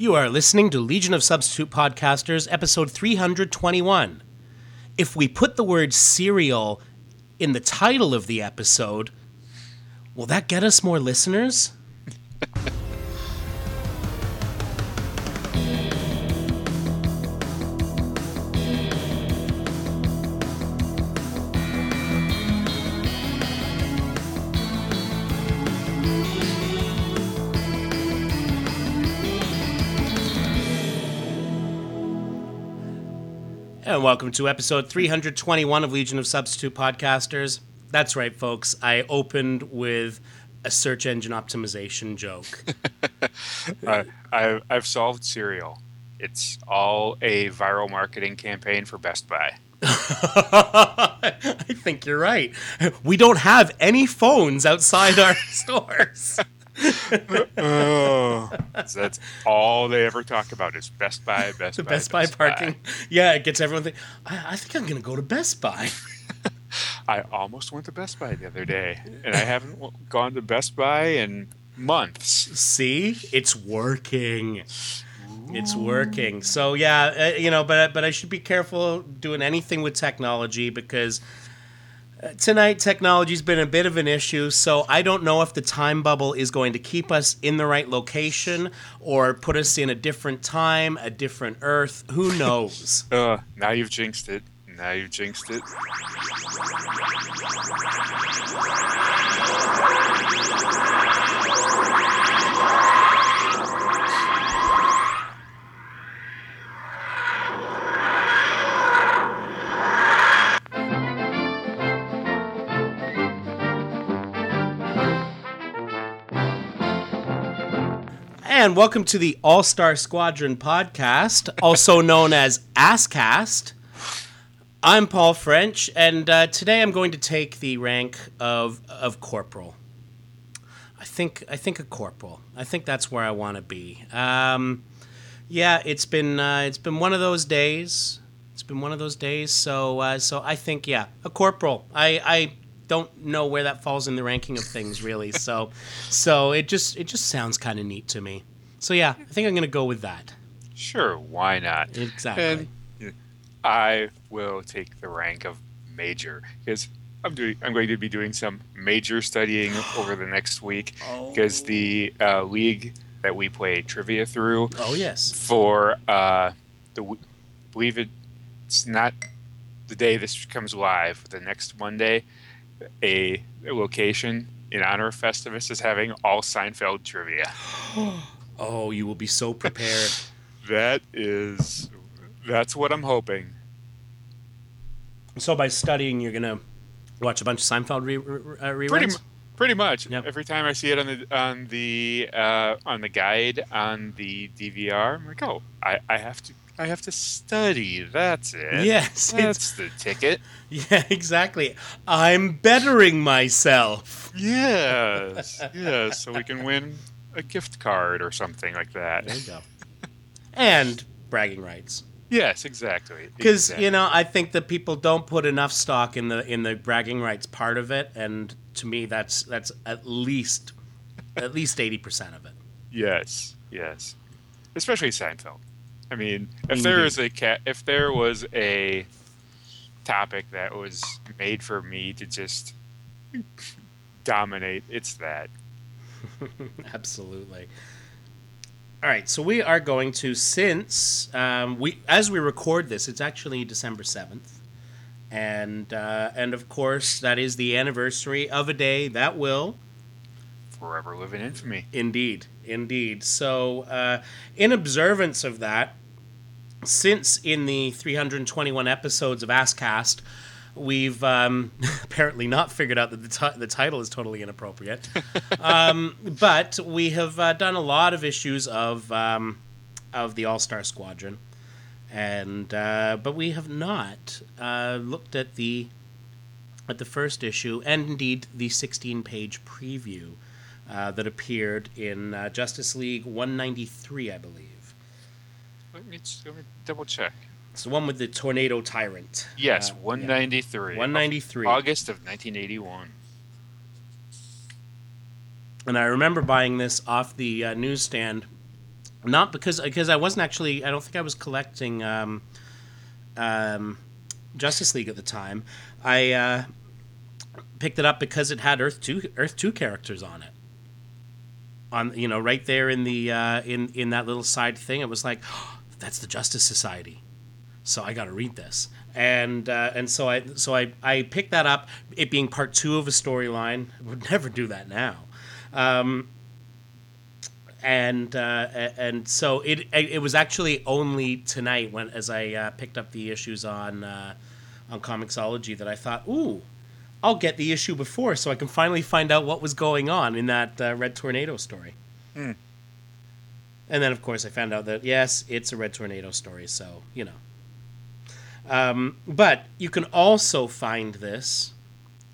You are listening to Legion of Substitute Podcasters, episode 321. If we put the word cereal in the title of the episode, will that get us more listeners? welcome to episode 321 of Legion of Substitute Podcasters. That's right, folks. I opened with a search engine optimization joke. uh, I, I've solved cereal. It's all a viral marketing campaign for Best Buy. I think you're right. We don't have any phones outside our stores. Oh, that's all they ever talk about is Best Buy, Best the Buy, Best Buy parking. Yeah, it gets everyone thinking, I, I think I'm going to go to Best Buy. I almost went to Best Buy the other day, and I haven't gone to Best Buy in months. See, it's working. It's working. So yeah, uh, you know, but but I should be careful doing anything with technology because tonight technology's been a bit of an issue. So I don't know if the time bubble is going to keep us in the right location or put us in a different time, a different Earth. Who knows? Uh, now you've jinxed it. Now you've jinxed it. And welcome to the All Star Squadron podcast, also known as Asscast. I'm Paul French, and uh, today I'm going to take the rank of of corporal. I think I think a corporal. I think that's where I want to be. Um, yeah, it's been uh, it's been one of those days. It's been one of those days. So uh, so I think yeah, a corporal. I I don't know where that falls in the ranking of things really. So so it just it just sounds kind of neat to me. So yeah, I think I'm gonna go with that. Sure, why not? Exactly. And I will take the rank of major because I'm doing. I'm going to be doing some major studying over the next week because the uh, league that we play trivia through oh yes. for uh, the believe it, it's not the day this comes live. The next Monday, a, a location in honor of Festivus is having all Seinfeld trivia. Oh, you will be so prepared. That is, that's what I'm hoping. so by studying, you're gonna watch a bunch of Seinfeld re- re- uh, reruns. Pretty, mu- pretty much. Yep. Every time I see it on the on the uh, on the guide on the DVR, I'm like, oh, I, I have to I have to study. That's it. Yes, it's- that's the ticket. Yeah, exactly. I'm bettering myself. Yes, yes. So we can win a gift card or something like that. There you go. and bragging rights. Yes, exactly. Because exactly. you know, I think that people don't put enough stock in the in the bragging rights part of it, and to me, that's that's at least at least eighty percent of it. Yes, yes. Especially Seinfeld. I mean, if there mm-hmm. is a cat, if there was a topic that was made for me to just dominate, it's that. Absolutely. All right, so we are going to since um, we as we record this, it's actually December seventh, and uh, and of course that is the anniversary of a day that will Forever live in infamy. Indeed, indeed. So, uh, in observance of that, since in the 321 episodes of Asscast, we've um, apparently not figured out that the, ti- the title is totally inappropriate, um, but we have uh, done a lot of issues of um, of the All Star Squadron, and uh, but we have not uh, looked at the at the first issue and indeed the 16 page preview uh, that appeared in uh, Justice League 193, I believe. Let me, let me double check. It's the one with the tornado tyrant. Yes, Uh, yeah. 193. 193. August of 1981. And I remember buying this off the uh, newsstand Not because because I wasn't actually. I don't think I was collecting um, um, Justice League at the time. I uh, picked it up because it had Earth two Earth two characters on it. On you know right there in the uh, in in that little side thing, it was like oh, that's the Justice Society. So I got to read this, and uh, and so I so I I picked that up. It being part two of a storyline, would never do that now. Um, and uh, and so it it was actually only tonight when as I uh, picked up the issues on uh, on Comixology that I thought, ooh, I'll get the issue before so I can finally find out what was going on in that uh, Red Tornado story. Hmm. And then of course I found out that yes, it's a Red Tornado story, so you know. Um, but you can also find this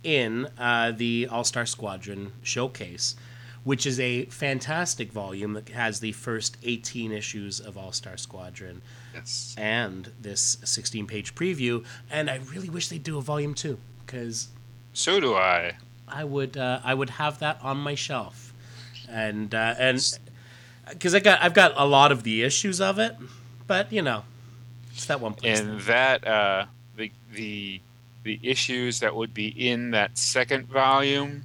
in uh, the All Star Squadron showcase which is a fantastic volume that has the first 18 issues of All Star Squadron. Yes. And this 16 page preview. And I really wish they'd do a volume two because. So do I. I would uh, I would have that on my shelf, and uh, and because I got I've got a lot of the issues of it, but you know, it's that one place. And that uh, the the the issues that would be in that second volume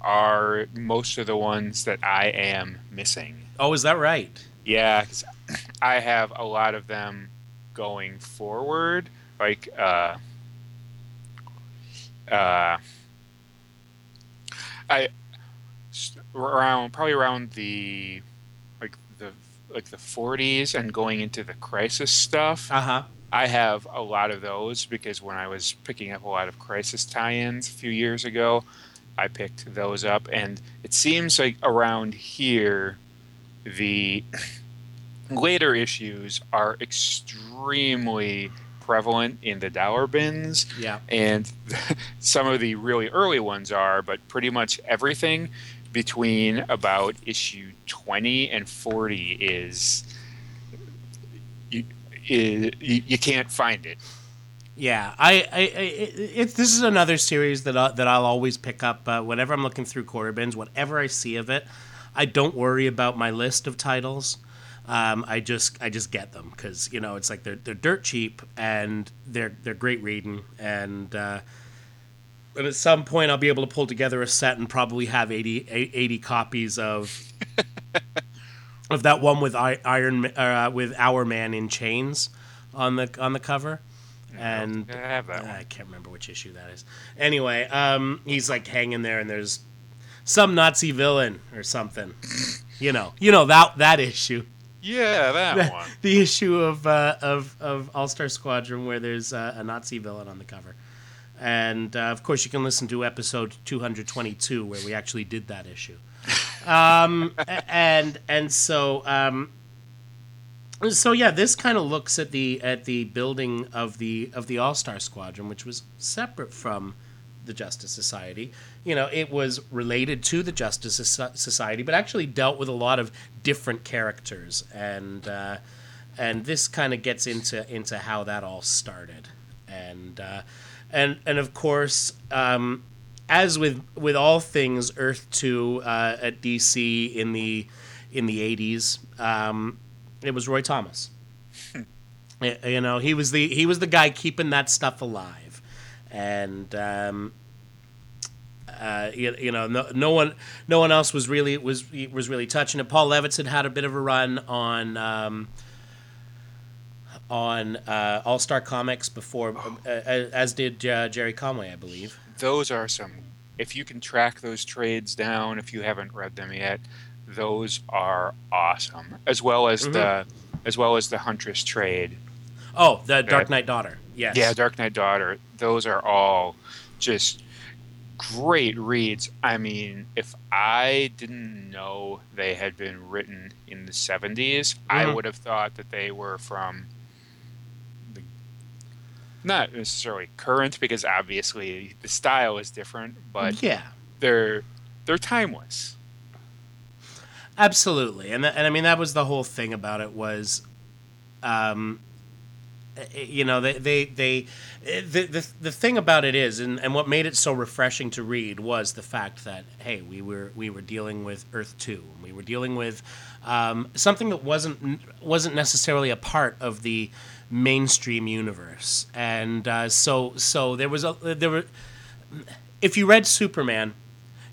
are most of the ones that I am missing. Oh, is that right? Yeah, cause I have a lot of them going forward. Like, uh, uh, I around probably around the like the 40s and going into the crisis stuff. Uh huh. I have a lot of those because when I was picking up a lot of crisis tie-ins a few years ago, I picked those up, and it seems like around here, the later issues are extremely prevalent in the dollar bins. Yeah. And some of the really early ones are, but pretty much everything between about issue 20 and 40 is you, you, can't find it yeah, I, I, I it, this is another series that I, that I'll always pick up uh, whenever I'm looking through quarter bins. Whatever I see of it, I don't worry about my list of titles. Um, I just I just get them because you know it's like they're they're dirt cheap and they're they're great reading and uh, and at some point I'll be able to pull together a set and probably have 80, 80 copies of of that one with Iron uh, with Our Man in Chains on the on the cover and I, I can't remember which issue that is. Anyway, um, he's like hanging there, and there's some Nazi villain or something. you know, you know that that issue. Yeah, that the, one. The issue of uh, of of All Star Squadron where there's uh, a Nazi villain on the cover, and uh, of course you can listen to episode 222 where we actually did that issue. um, and and so um, so yeah, this kind of looks at the at the building of the of the All Star Squadron, which was separate from the Justice Society. You know, it was related to the Justice Society, but actually dealt with a lot of different characters, and uh, and this kind of gets into into how that all started, and uh, and and of course. Um, as with with all things Earth Two uh, at DC in the in the eighties, um, it was Roy Thomas. you know, he was the he was the guy keeping that stuff alive, and um, uh, you, you, know, no, no one no one else was really was was really touching it. Paul Levitz had had a bit of a run on. On uh, All Star Comics before, uh, as did uh, Gerry Conway, I believe. Those are some. If you can track those trades down, if you haven't read them yet, those are awesome, as well as mm-hmm. the as well as the Huntress trade. Oh, the Dark Knight Daughter. Yes. Yeah, Dark Knight Daughter. Those are all just great reads. I mean, if I didn't know they had been written in the 70s, mm-hmm. I would have thought that they were from not necessarily current because obviously the style is different, but yeah. they're they're timeless. Absolutely, and th- and I mean that was the whole thing about it was, um, you know they they, they the, the the thing about it is and, and what made it so refreshing to read was the fact that hey we were we were dealing with earth 2 we were dealing with um, something that wasn't wasn't necessarily a part of the mainstream universe. And uh, so so there was a there were if you read superman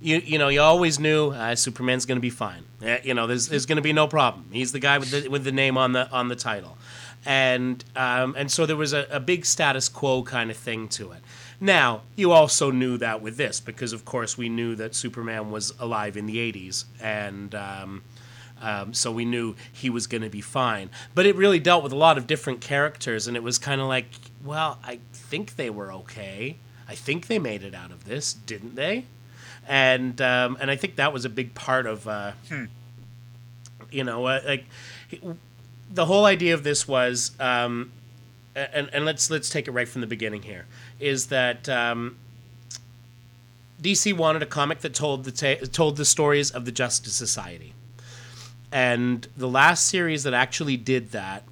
you you know you always knew uh, superman's going to be fine. You know there's there's going to be no problem. He's the guy with the with the name on the on the title. And um, and so there was a, a big status quo kind of thing to it. Now you also knew that with this because of course we knew that Superman was alive in the '80s, and um, um, so we knew he was going to be fine. But it really dealt with a lot of different characters, and it was kind of like, well, I think they were okay. I think they made it out of this, didn't they? And um, and I think that was a big part of, uh, you know, uh, like the whole idea of this was, um, and, and let's let's take it right from the beginning here, is that um, DC wanted a comic that told the ta- told the stories of the Justice Society, and the last series that actually did that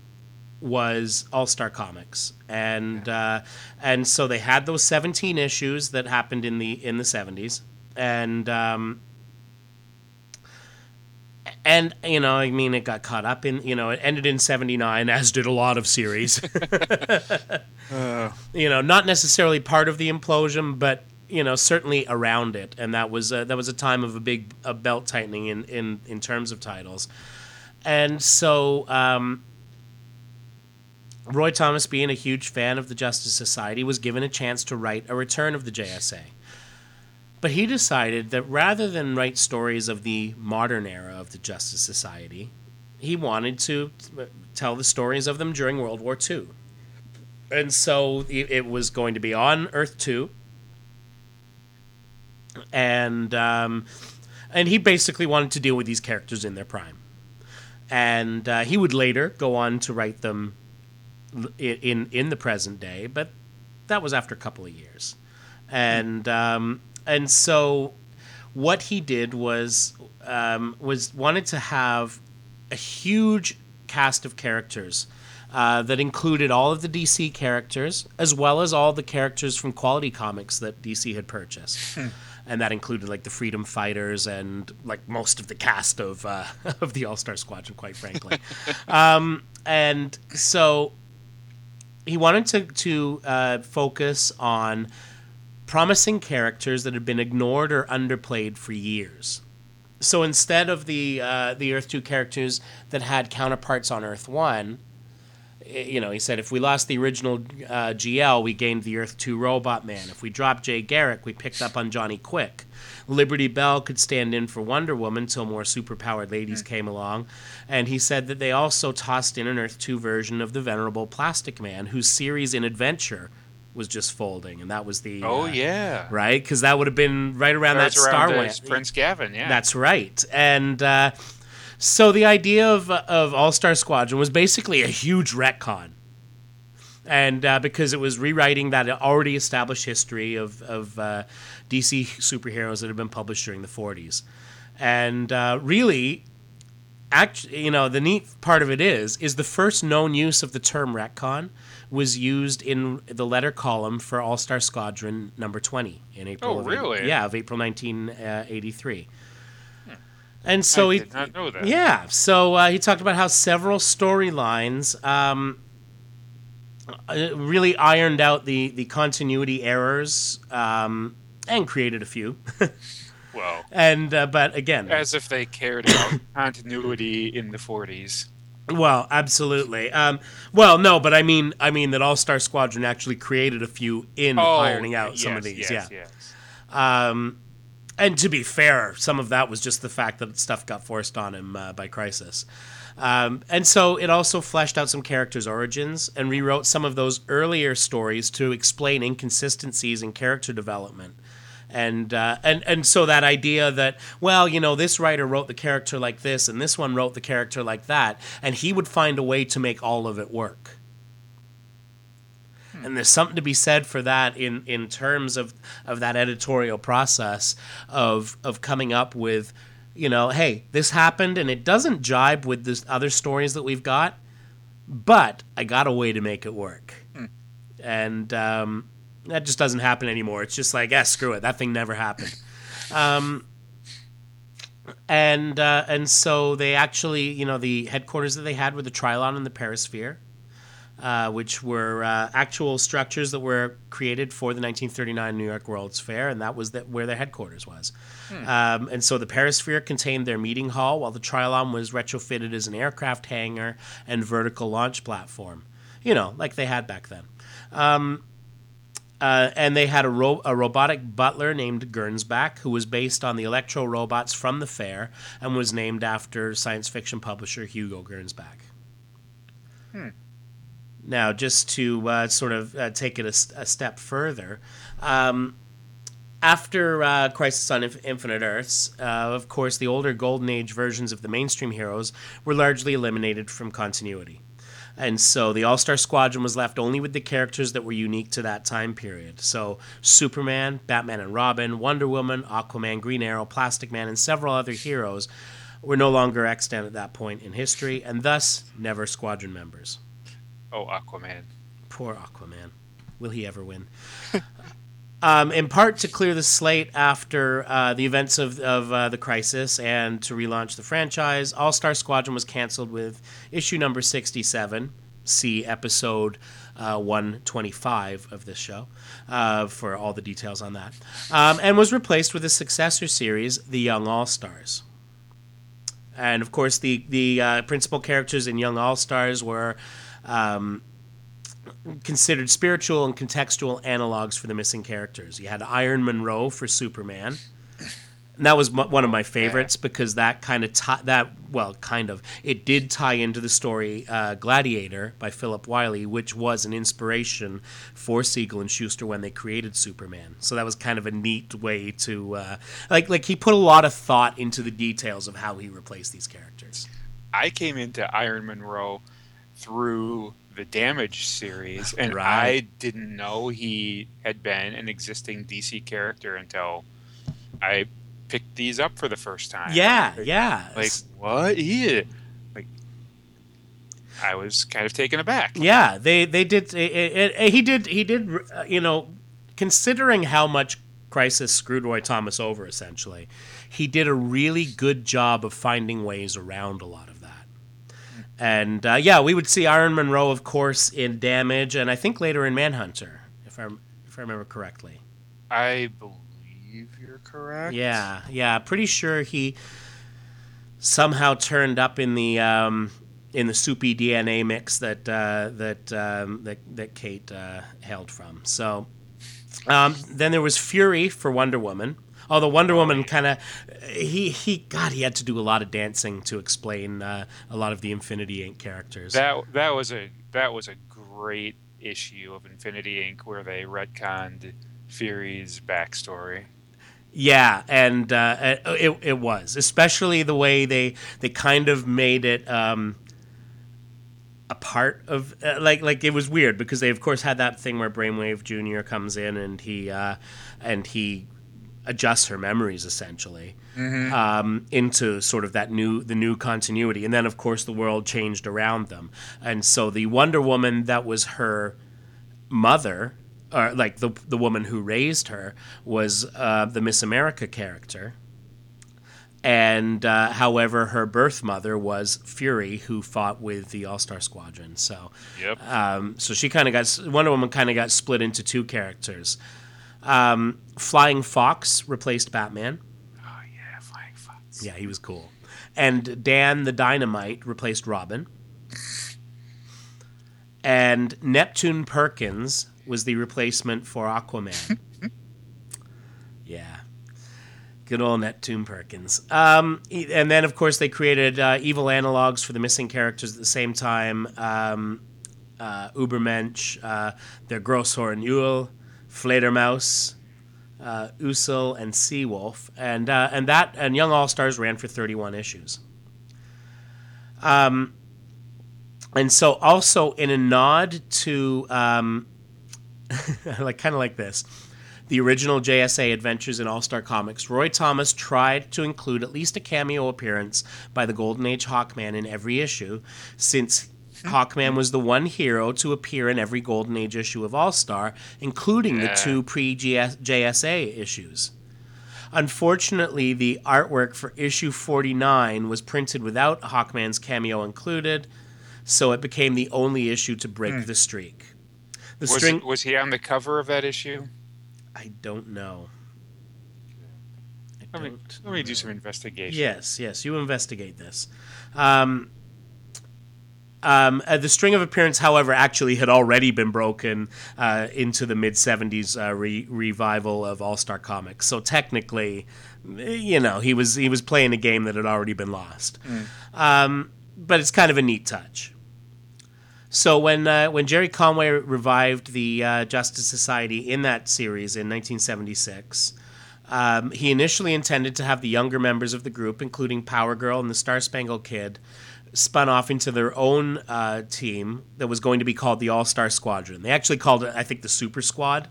was All Star Comics, and uh, and so they had those seventeen issues that happened in the in the seventies, and um, and you know, I mean, it got caught up in you know, it ended in '79, as did a lot of series. Uh, you know, not necessarily part of the implosion, but you know, certainly around it, and that was a, that was a time of a big a belt tightening in in in terms of titles, and so. Um, Roy Thomas, being a huge fan of the Justice Society, was given a chance to write a return of the JSA. But he decided that rather than write stories of the modern era of the Justice Society, he wanted to tell the stories of them during World War II. And so it was going to be on Earth 2. And um, and he basically wanted to deal with these characters in their prime. And uh, he would later go on to write them in in the present day, but that was after a couple of years. And um, and so what he did was um, was wanted to have a huge cast of characters uh, that included all of the DC characters as well as all the characters from Quality Comics that DC had purchased. And that included like the Freedom Fighters and like most of the cast of uh, of the All Star Squadron, quite frankly. um, and so he wanted to to uh, focus on promising characters that had been ignored or underplayed for years. So instead of the uh, the Earth Two characters that had counterparts on Earth One, you know, he said if we lost the original uh, GL, we gained the Earth Two Robot Man. If we dropped Jay Garrick, we picked up on Johnny Quick. Liberty Bell could stand in for Wonder Woman till more superpowered ladies came along. And he said that they also tossed in an Earth 2 version of the venerable Plastic Man, whose series in Adventure was just folding. And that was the. oh uh, yeah, Right? Because that would have been right around that, Star around, uh, Wars. Prince Gavyn. Yeah, That's right. And uh, so the idea of, of All Star Squadron was basically a huge retcon. And uh, because it was rewriting that already established history of, of uh, DC superheroes that had been published during the 40s. And uh, really, actually, you know, the neat part of it is, is the first known use of the term retcon was used in the letter column for All Star Squadron number 20 in April. Oh, of- really? yeah, of April 1983. And so I he, did not know that. yeah, so uh, he talked about how several storylines um, uh, really ironed out the, the continuity errors um, and created a few. Well, and uh, but again, as if they cared about continuity in the 40s. well, absolutely. Um, well, no, but I mean, I mean that All Star Squadron actually created a few in ironing out some of Oh, yes, these. yes, yeah. yes. Um, and to be fair, some of that was just the fact that stuff got forced on him uh, by Crisis. Um, and so it also fleshed out some characters' origins and rewrote some of those earlier stories to explain inconsistencies in character development. And, uh, and and so that idea that well you know this writer wrote the character like this and this one wrote the character like that and he would find a way to make all of it work and there's something to be said for that in in terms of of that editorial process of of coming up with you know hey this happened and it doesn't jibe with this other stories that we've got but I got a way to make it work, and um, that just doesn't happen anymore. It's just like, yeah, screw it, that thing never happened. Um, and uh, and so they actually, you know, the headquarters that they had were the Trylon and the Perisphere, uh, which were uh, actual structures that were created for the 1939 New York World's Fair, and that was that where their headquarters was. Um, and so the Perisphere contained their meeting hall, while the Trylon was retrofitted as an aircraft hangar and vertical launch platform. You know, like they had back then. Um, uh, and they had a, ro- a robotic butler named Gernsback, who was based on the electro robots from the fair and was named after science fiction publisher Hugo Gernsback. Now, just to uh, sort of uh, take it a step further, um, after uh, Crisis on Inf- Infinite Earths, uh, of course, the older Golden Age versions of the mainstream heroes were largely eliminated from continuity. And so the All Star Squadron was left only with the characters that were unique to that time period. So Superman, Batman and Robin, Wonder Woman, Aquaman, Green Arrow, Plastic Man, and several other heroes were no longer extant at that point in history, and thus never squadron members. Oh, Aquaman. Poor Aquaman. Will he ever win? um, in part to clear the slate after uh, the events of, of uh, the crisis and to relaunch the franchise, All Star Squadron was canceled with issue number 67. See episode uh, 125 of this show uh, for all the details on that. Um, and was replaced with a successor series, The Young All Stars. And of course, the, the uh, principal characters in Young All Stars were um, considered spiritual and contextual analogs for the missing characters. You had Iron Munro for Superman. And that was m- one of my favorites because that kind of ti- that well, kind of it did tie into the story uh, Gladiator by Philip Wylie, which was an inspiration for Siegel and Shuster when they created Superman. So that was kind of a neat way to uh, like like he put a lot of thought into the details of how he replaced these characters. I came into Iron Munro through the Damage series, and Right. I didn't know he had been an existing DC character until I picked these up for the first time. Yeah, Like- yeah. Like what? He like I was kind of taken aback. Yeah, they they did. It, it, it- he did. He did. uh, You know, considering how much Crisis screwed Roy Thomas over, essentially, he did a really good job of finding ways around a lot of. And uh, yeah, we would see Iron Munro, of course, in Damage, and I think later in Manhunter, if I if I remember correctly. I believe you're correct. Yeah, yeah, pretty sure he somehow turned up in the um, in the soupy DNA mix that uh, that um, that that Kate uh, hailed from. So um, then there was Fury for Wonder Woman. Although Wonder Woman kind of he he God he had to do a lot of dancing to explain uh, a lot of the Infinity Inc. characters. That that was a that was a great issue of Infinity Inc. where they retconned Fury's backstory. Yeah, and uh, it it was especially the way they they kind of made it um, a part of uh, like like it was weird because they of course had that thing where Brainwave Junior comes in and he uh, and he adjusts her memories essentially um, into sort of that new the new continuity, and then of course the world changed around them, and so the Wonder Woman that was her mother, or like the the woman who raised her, was uh, the Miss America character. And uh, however, her birth mother was Fury, who fought with the All Star Squadron. So, Yep. um, so she kind of got Wonder Woman kind of got split into two characters. Um, Flying Fox replaced Batman. oh yeah, Flying Fox. Yeah, he was cool. And Dan the Dynamite replaced Robin. And Neptune Perkins was the replacement for Aquaman. yeah. Good old Neptune Perkins. Um, and then, of course, they created uh, evil analogs for the missing characters at the same time. Um, uh, Ubermensch, uh, their Grosshorn Yule, Fledermaus, uh, Usul, and Seawolf, and uh, and that and Young All Stars ran for 31 issues. Um, and so also in a nod to um, like kind of like this, the original JSA Adventures in All Star Comics, Roy Thomas tried to include at least a cameo appearance by the Golden Age Hawkman in every issue, since Hawkman was the one hero to appear in every Golden Age issue of All Star, including the two pre JSA issues. Unfortunately, the artwork for issue 49 was printed without Hawkman's cameo included, so it became the only issue to break the streak. The Was, string. was he on the cover of that issue? I don't know. I Let me, don't let me do some investigation. Yes, yes, you investigate this. Um, um, uh, the string of appearance, however, actually had already been broken uh, into the mid 70s uh, re- revival of All Star Comics. So technically, you know, he was he was playing a game that had already been lost. Um, but it's kind of a neat touch. So when uh, when Gerry Conway revived the uh, Justice Society in that series in 1976, um, he initially intended to have the younger members of the group, including Power Girl and the Star Spangled Kid, spun off into their own uh, team that was going to be called the All Star Squadron. They actually called it, I think, the Super Squad.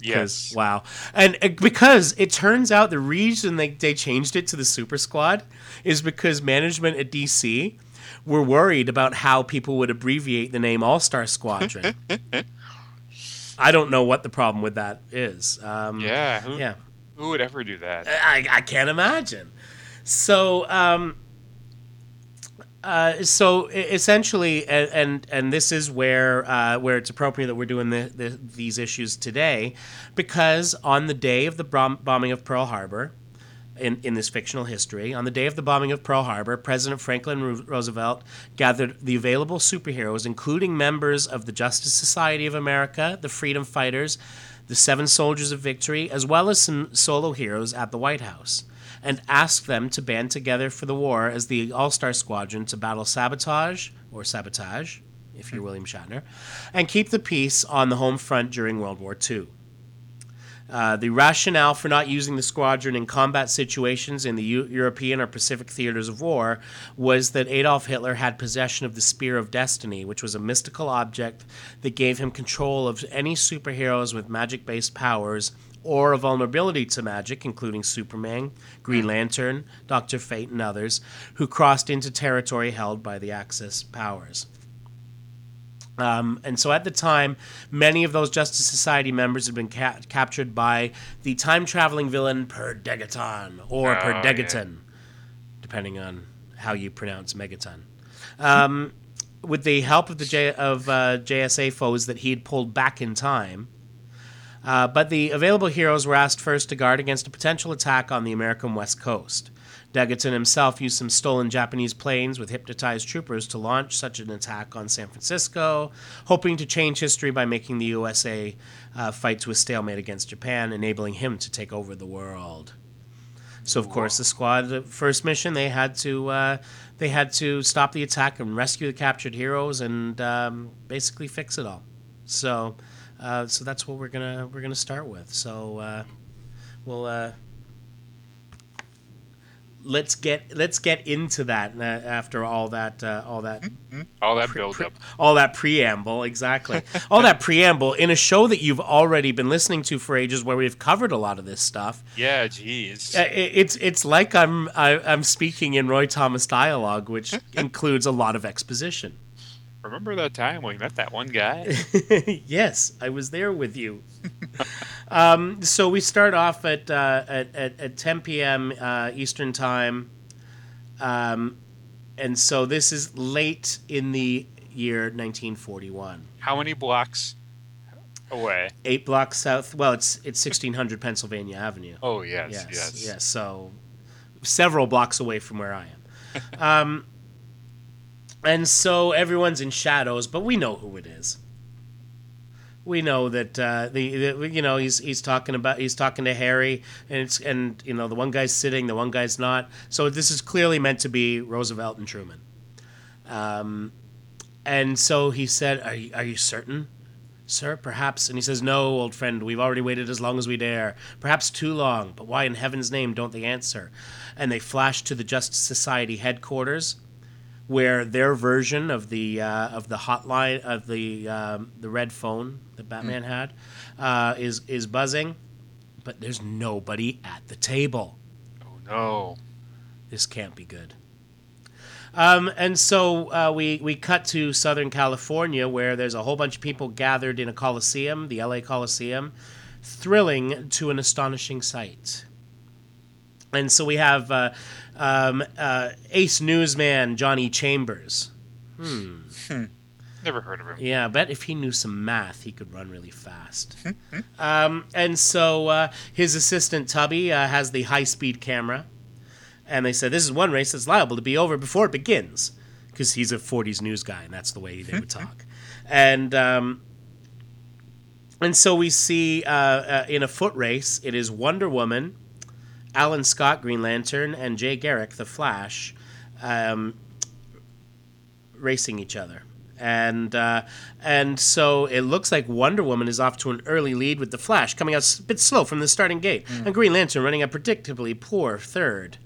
Yes. Wow. And uh, because it turns out the reason they, they changed it to the Super Squad is because management at DC were worried about how people would abbreviate the name All Star Squadron. I don't know what the problem with that is. Um, Yeah. Who, Yeah. who would ever do that? I, I can't imagine. So, um, uh, so essentially, and, and and this is where uh, where it's appropriate that we're doing the, the, these issues today, because on the day of the bom- bombing of Pearl Harbor, in, in this fictional history, on the day of the bombing of Pearl Harbor, President Franklin Roosevelt gathered the available superheroes, including members of the Justice Society of America, the Freedom Fighters, the Seven Soldiers of Victory, as well as some solo heroes at the White House, and asked them to band together for the war as the All Star Squadron to battle sabotage, or sabotage, if you're William Shatner, and keep the peace on the home front during World War II. Uh, the rationale for not using the squadron in combat situations in the Eu- European or Pacific theaters of war was that Adolf Hitler had possession of the Spear of Destiny, which was a mystical object that gave him control of any superheroes with magic based powers or a vulnerability to magic, including Superman, Green Lantern, Doctor Fate, and others, who crossed into territory held by the Axis powers. Um, and so at the time, many of those Justice Society members had been ca- captured by the time traveling villain Per Degaton or Oh, Per Degaton, depending on how you pronounce Megaton. Um, with the help of the J- of uh, JSA foes that he had pulled back in time. Uh, but the available heroes were asked first to guard against a potential attack on the American West Coast. Degaton himself used some stolen Japanese planes with hypnotized troopers to launch such an attack on San Francisco, hoping to change history by making the USA uh, fight to a stalemate against Japan, enabling him to take over the world. So, of course, the squad first mission they had to uh, they had to stop the attack and rescue the captured heroes and um, basically fix it all. So, uh, so that's what we're gonna we're gonna start with. So, uh, we'll uh, let's get let's get into that uh, after all that uh, all that All that pre- build pre- all that preamble exactly all that preamble in a show that you've already been listening to for ages where we've covered a lot of this stuff Yeah, geez. uh, it's it's like I'm I, I'm speaking in Roy Thomas dialogue, which includes a lot of exposition. Remember that time when we met that one guy? yes, I was there with you. um, so we start off at uh, at, at, at 10 p.m. Uh, Eastern time, um, and so this is late in the year 1941. How many blocks away? Eight blocks south. Well, it's it's 1600 Pennsylvania Avenue. Oh, yes, yes, yes. yes. So several blocks away from where I am. um, and so everyone's in shadows, but we know who it is. We know that uh, the, the you know he's he's talking about he's talking to Harry and it's and you know the one guy's sitting the one guy's not so this is clearly meant to be Roosevelt and Truman, um, and so he said are you, are you certain Sir, perhaps. And he says, No, old friend, we've already waited as long as we dare. Perhaps too long, but why in heaven's name don't they answer? And they flash to the Justice Society headquarters, where their version of the uh, of the hotline of the um, the red phone that Batman had uh, is is buzzing, but there's nobody at the table. Oh, no. This can't be good. Um, and so uh, we we cut to Southern California, where there's a whole bunch of people gathered in a coliseum, the LA Coliseum, thrilling to an astonishing sight. And so we have uh, um, uh, ace newsman Johnny Chambers. Never heard of him. Yeah, I bet if he knew some math, he could run really fast. um, and so uh, his assistant Tubby uh, has the high speed camera. And they said, This is one race that's liable to be over before it begins. Because he's a 40s news guy, and that's the way they would talk. And. Um, and so we see uh, uh, in a foot race, it is Wonder Woman, Alan Scott, Green Lantern, and Jay Garrick, the Flash, um, racing each other. And uh, and so it looks like Wonder Woman is off to an early lead with the Flash coming out a bit slow from the starting gate, and Green Lantern running a predictably poor third.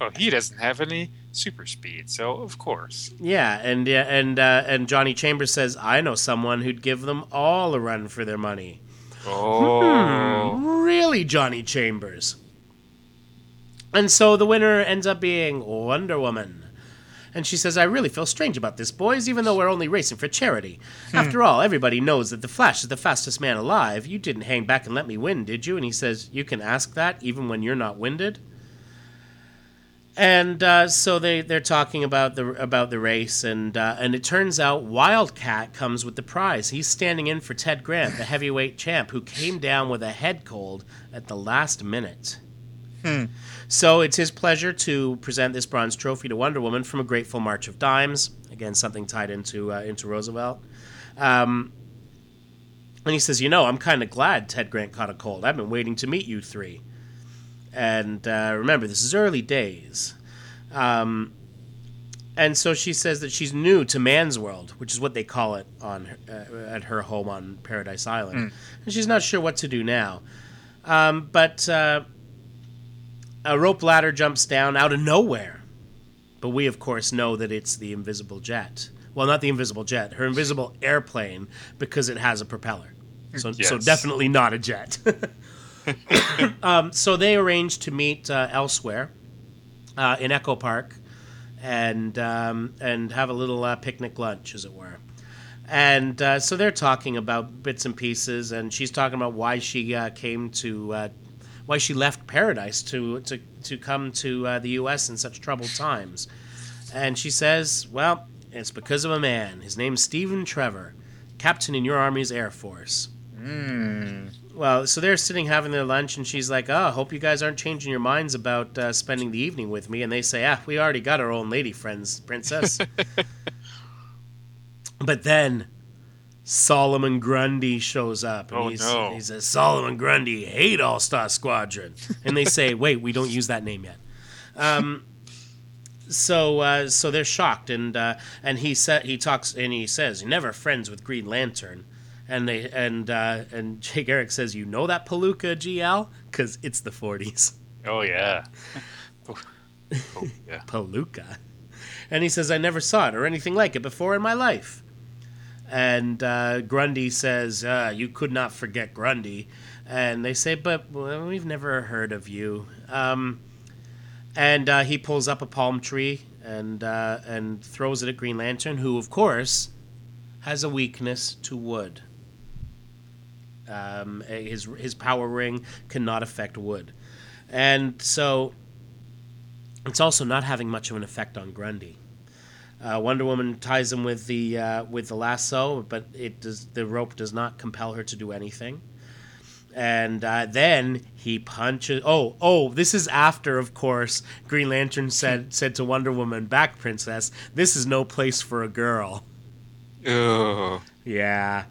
Oh, he doesn't have any super speed, so of course. Yeah, and yeah, and uh, and Johnny Chambers says, "I know someone who'd give them all a run for their money." Oh, Really, Johnny Chambers. And so the winner ends up being Wonder Woman. And she says, I really feel strange about this, boys, even though we're only racing for charity. After all, everybody knows that the Flash is the fastest man alive. You didn't hang back and let me win, did you? And he says, You can ask that even when you're not winded. And uh, so they, they're talking about the about the race, and uh, and it turns out Wildcat comes with the prize. He's standing in for Ted Grant, the heavyweight champ, who came down with a head cold at the last minute. So it's his pleasure to present this bronze trophy to Wonder Woman from a grateful March of Dimes. Again, something tied into uh, into Roosevelt. Um, and he says, "You know, I'm kind of glad Ted Grant caught a cold. I've been waiting to meet you three. And uh, remember, this is early days." Um, and so she says that she's new to man's world, which is what they call it on her, uh, at her home on Paradise Island, and she's not sure what to do now. Um, but uh, a rope ladder jumps down out of nowhere. But we, of course, know that it's the invisible jet. Well, not the invisible jet, her invisible airplane, because it has a propeller. So, so definitely not a jet. um, so they arrange to meet uh, elsewhere uh, in Echo Park and um, and have a little uh, picnic lunch, as it were. And uh, so they're talking about bits and pieces, and she's talking about why she uh, came to, uh, why she left Paradise to to to come to uh, the U.S. in such troubled times. And she says, "Well, it's because of a man. His name's Stephen Trevor, captain in your Army's Air Force." Well, so they're sitting having their lunch, and she's like, "Oh, hope you guys aren't changing your minds about uh, spending the evening with me." And they say, "Ah, we already got our own lady friends, princess." but then Solomon Grundy shows up, and Oh, he's, no. he says, "Solomon Grundy hate All Star Squadron," and they say, "Wait, we don't use that name yet." Um, so uh, so they're shocked, and uh, and he said he talks and he says, "You're never friends with Green Lantern." And they and uh, and Jay Garrick says, "You know that Palooka GL because it's the '40s, oh yeah. Oh, yeah. Palooka." And he says, "I never saw it or anything like it before in my life." And uh, Grundy says, uh, "You could not forget Grundy." And they say, "But well, we've never heard of you." Um, and uh, he pulls up a palm tree and uh, and throws it at Green Lantern, who, of course, has a weakness to wood. Um, his his power ring cannot affect wood, and so it's also not having much of an effect on Grundy. Uh, Wonder Woman ties him with the uh, with the lasso, but it does the rope does not compel her to do anything. And uh, then he punches. Oh, oh! This is after, of course, Green Lantern said said to Wonder Woman, "Back, princess. This is no place for a girl." Oh, Yeah.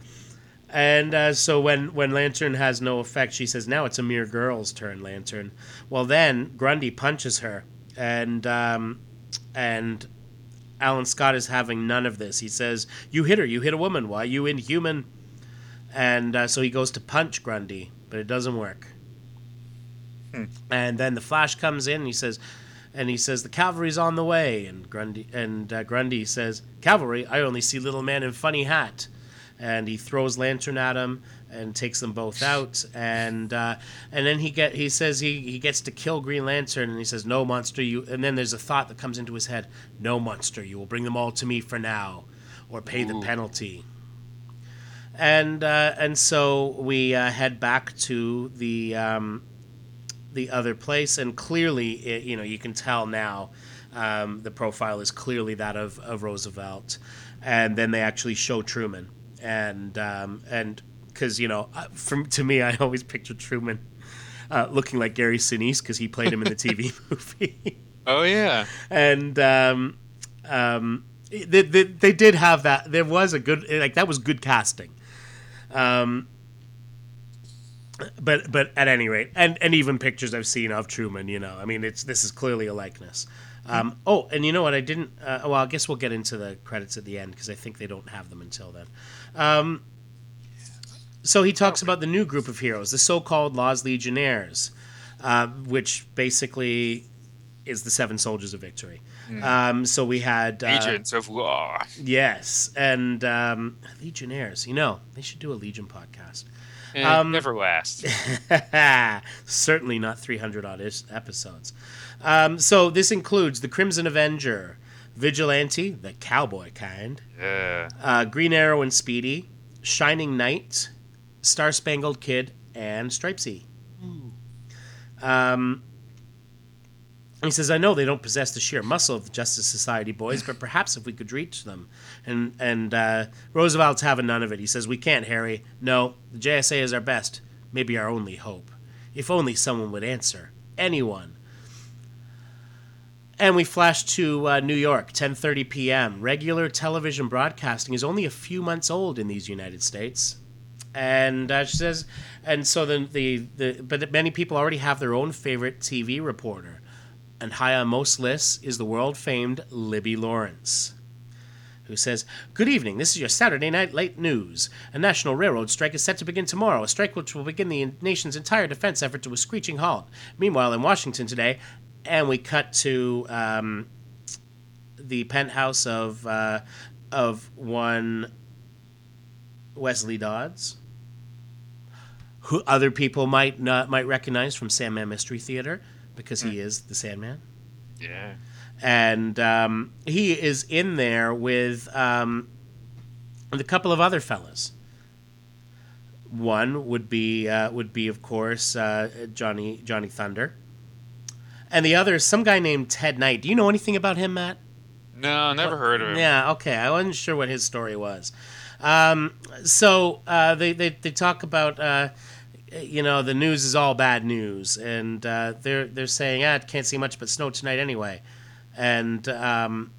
And uh, so when, when Lantern has no effect, she says, now it's a mere girl's turn, Lantern. Well, then Grundy punches her, and um, and Alan Scott is having none of this. He says, "You hit her. You hit a woman. Why you inhuman?" And uh, so he goes to punch Grundy, but it doesn't work. And then the Flash comes in. And he says, and he says the cavalry's on the way. And Grundy and uh, Grundy says, "Cavalry? I only see little man in funny hat." and he throws lantern at him and takes them both out. And uh, and then he get he says he, he gets to kill Green Lantern and he says no monster you and then there's a thought that comes into his head no monster you will bring them all to me for now or pay the penalty. And uh, and so we uh, head back to the um, the other place and clearly it, you know you can tell now um, the profile is clearly that of, of Roosevelt. And then they actually show Truman. And um, and because you know, from to me, I always picture Truman uh, looking like Gary Sinise because he played him in the TV movie. Oh yeah, and um, um, they, they, they did have that. There was a good like that was good casting. Um, but but at any rate, and and even pictures I've seen of Truman, you know, I mean, it's this is clearly a likeness. Um, oh, and you know what? I didn't. Uh, well, I guess we'll get into the credits at the end because I think they don't have them until then. Um, so he talks about the new group of heroes, the so-called Law's Legionnaires, uh, which basically is the Seven Soldiers of Victory. Mm. Um, so we had uh, Agents of Law. Yes, and um, Legionnaires. You know, they should do a Legion podcast. Eh, um, never last. certainly not 300 odd episodes. Um, so this includes the Crimson Avenger, Vigilante, the cowboy kind, yeah. uh, Green Arrow and Speedy, Shining Knight, Star Spangled Kid, and Stripesy. Um, he says, "I know they don't possess the sheer muscle of the Justice Society boys, but perhaps if we could reach them." And and uh, Roosevelt's having none of it. He says, "We can't, Harry. No, the JSA is our best, maybe our only hope. If only someone would answer. Anyone." And we flash to uh, New York, 10:30 p.m. Regular television broadcasting is only a few months old in these United States and uh, she says, and so the, the the but many people already have their own favorite TV reporter, and high on most lists is the world famed Libby Lawrence, who says, "Good evening. This is your Saturday night late news. A national railroad strike is set to begin tomorrow. A strike which will begin the nation's entire defense effort to a screeching halt. Meanwhile, in Washington today, and we cut to." Um, the penthouse of uh, of one Wesley Dodds, who other people might not might recognize from Sandman Mystery Theater because he hmm. is the Sandman. Yeah. And um, he is in there with um, a couple of other fellas. One would be uh, would be of course uh, Johnny Johnny Thunder, and the other is some guy named Ted Knight. Do you know anything about him, Matt? No, never heard of him. Yeah, okay. I wasn't sure what his story was. Um, so uh, they, they they talk about uh, you know the news is all bad news, and uh, they're they're saying ah can't see much but snow tonight anyway, and um,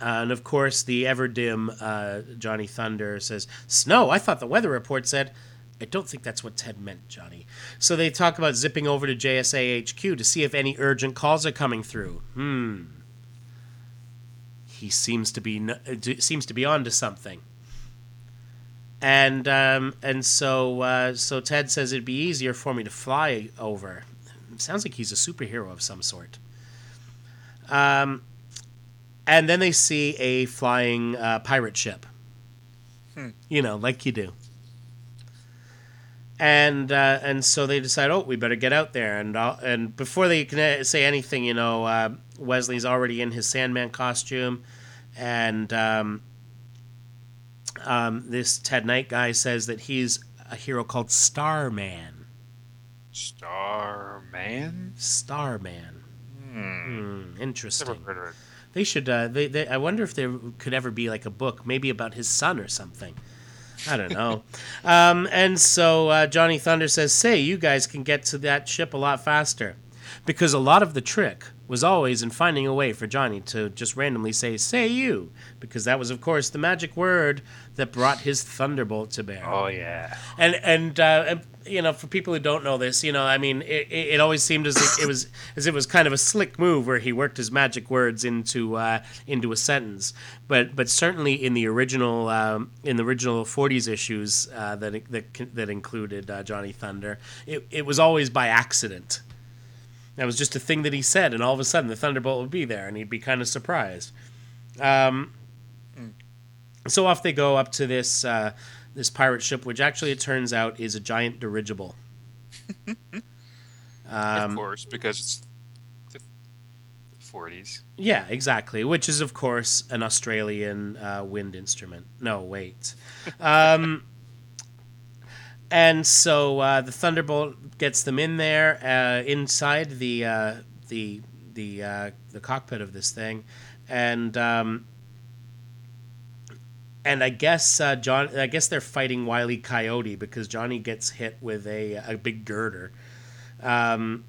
and of course the ever dim uh, Johnny Thunder says snow. I thought the weather report said. I don't think that's what Ted meant, Johnny. So they talk about zipping over to JSA HQ to see if any urgent calls are coming through. Hmm. He seems to be seems to be onto something and um, and so uh, so Ted says it'd be easier for me to fly over. Sounds like he's a superhero of some sort. Um, and then they see a flying uh, pirate ship. Hmm. You know, like you do. And uh, and so they decide, oh, we better get out there. And uh, and before they can uh, say anything, you know, uh, Wesley's already in his Sandman costume, and um, um, this Ted Knight guy says that he's a hero called Starman. Starman. Starman. Hmm. Hmm, interesting. They should. Uh, they, they. I wonder if there could ever be like a book, maybe about his son or something. I don't know. um, and so uh, Johnny Thunder says, "Say, you guys can get to that ship a lot faster." because a lot of the trick was always in finding a way for Johnny to just randomly say, say you, because that was, of course, the magic word that brought his thunderbolt to bear. Oh, yeah. And, and, uh, and you know, for people who don't know this, you know, I mean, it, it always seemed as if it was as if it was kind of a slick move where he worked his magic words into uh, into a sentence. But but certainly in the original um, in the original '40s issues uh, that that that included uh, Johnny Thunder, it, it was always by accident. That was just a thing that he said, and all of a sudden the thunderbolt would be there, and he'd be kind of surprised. Um, so off they go up to this uh, this pirate ship, which actually it turns out is a giant dirigible. of course, because it's the 40s. Yeah, exactly. Which is, of course, an Australian uh, wind instrument. No, wait. Um, and so uh, the Thunderbolt gets them in there, uh, inside the uh, the the uh, the cockpit of this thing, and um, and I guess uh, John. I guess they're fighting Wile E. Coyote because Johnny gets hit with a a big girder. Um,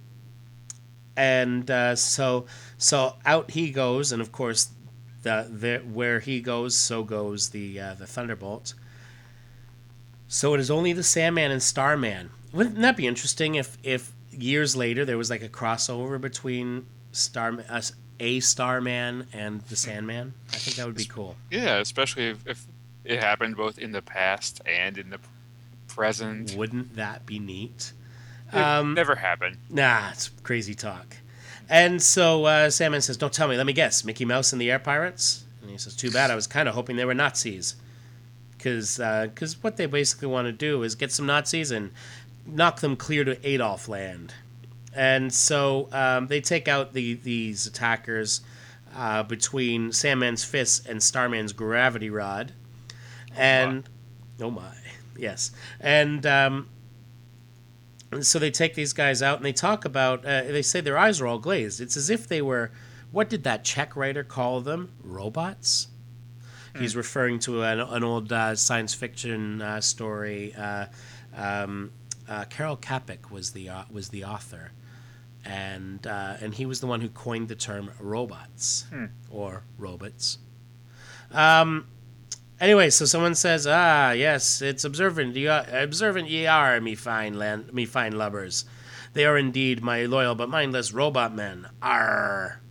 and uh, so so out he goes, and of course, the, the where he goes, so goes the uh, the thunderbolt. So it is only the Sandman and Starman. Wouldn't that be interesting if if years later there was like a crossover between Star uh, a Starman and the Sandman? I think that would be cool. Yeah, especially if, if it happened both in the past and in the present. Wouldn't that be neat? It Um, never happened. Nah, it's crazy talk. And so uh, Sandman says, "Don't tell me. Let me guess. Mickey Mouse and the Air Pirates." And he says, "Too bad. I was kind of hoping they were Nazis, because because what they basically want to do is get some Nazis and knock them clear to Adolf land." And so um, they take out the these attackers uh, between Sandman's fists and Starman's gravity rod, and oh my, yes, and. Um, so they take these guys out and they talk about, uh, they say their eyes are all glazed. It's as if they were, what did that Czech writer call them? Robots? He's referring to an, an old uh, science fiction uh, story. Uh, um, uh, Karel Čapek was the, uh, was the author. And, uh, and he was the one who coined the term robots or robots. Um, Anyway, so someone says, "Ah, yes, it's observant. Ye are, observant ye are, me fine land, me fine lubbers. They are indeed my loyal but mindless robot men. Arr!"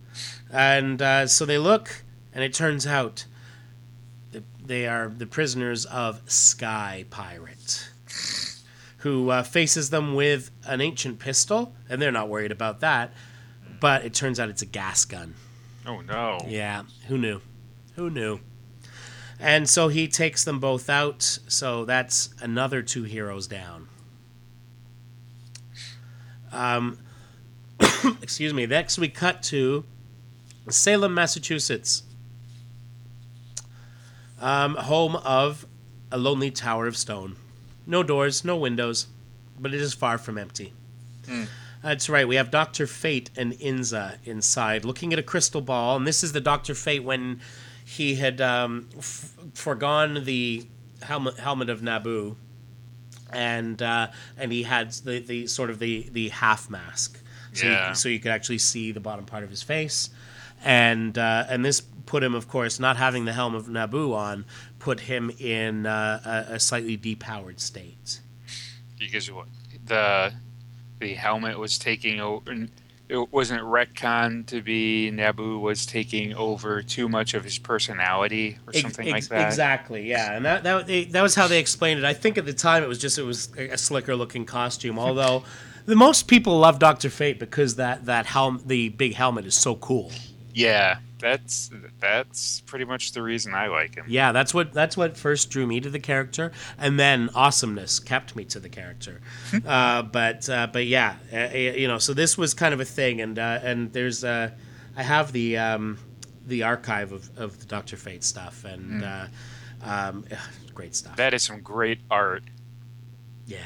And uh, so they look, and it turns out that they are the prisoners of Sky Pirate, who uh, faces them with an ancient pistol, and they're not worried about that. But it turns out it's a gas gun. Oh no. Yeah, who knew? Who knew? And so he takes them both out. So that's another two heroes down. Um, excuse me. Next, we cut to Salem, Massachusetts, um, home of a lonely tower of stone. No doors, no windows, but it is far from empty. That's right. We have Doctor Fate and Inza inside, looking at a crystal ball, and this is the Doctor Fate when he had um, f- foregone the helmet, helmet of Nabu, and uh, and he had the, the sort of the, the half mask, so Yeah. you, so you could actually see the bottom part of his face, and uh, and this put him, of course, not having the helm of Nabu on, put him in uh, a, a slightly depowered state. Because what the the helmet was taking over. It wasn't retcon to be Nabu was taking over too much of his personality or something ex- like that. Exactly, yeah, and that that that was how they explained it. I think at the time it was just it was a slicker looking costume. Although the most people love Doctor Fate because that that helm, the big helmet, is so cool. Yeah, that's that's pretty much the reason I like him. Yeah, that's what that's what first drew me to the character, and then awesomeness kept me to the character. uh, but uh, but yeah, uh, uh, you know, so this was kind of a thing, and uh, and there's uh, I have the um, the archive of, of the Doctor Fate stuff, and uh, um, great stuff. That is some great art. Yeah,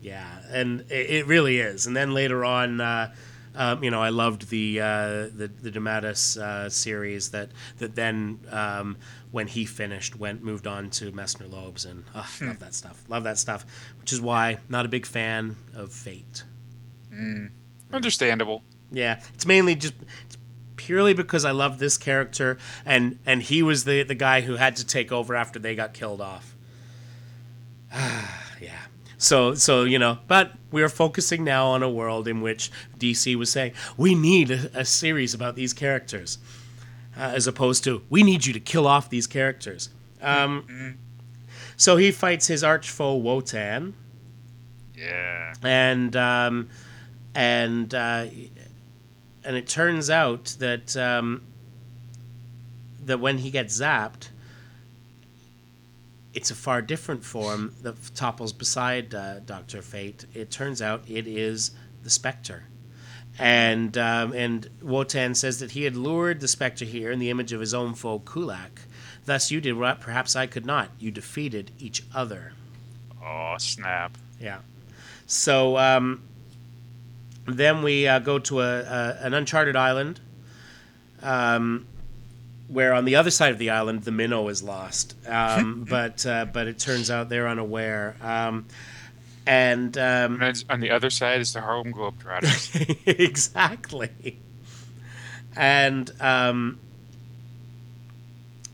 yeah, and it, it really is. And then later on, uh, um, you know, I loved the uh, the the DeMatteis uh, series that that then um, when he finished went moved on to Messner-Loebs, and oh, love that stuff. Love that stuff. Which is why not a big fan of Fate. Understandable. Yeah, it's mainly just it's purely because I love this character, and and he was the the guy who had to take over after they got killed off. So so you know, but we are focusing now on a world in which DC was saying we need a, a series about these characters, uh, as opposed to we need you to kill off these characters. Um, So he fights his arch foe Wotan, Yeah. and um, and uh, and it turns out that um, that when he gets zapped, it's a far different form that topples beside uh, Doctor Fate. It turns out it is the Spectre, and um, and Wotan says that he had lured the Spectre here in the image of his own foe Kulak. Thus, you did what perhaps I could not. You defeated each other. Oh snap! Yeah. So um, then we uh, go to a, a, an uncharted island, um, where on the other side of the island the minnow is lost. Um, but uh, but it turns out they're unaware. Um, and um, And on the other side is the Harlem Globetrotters. exactly. And um,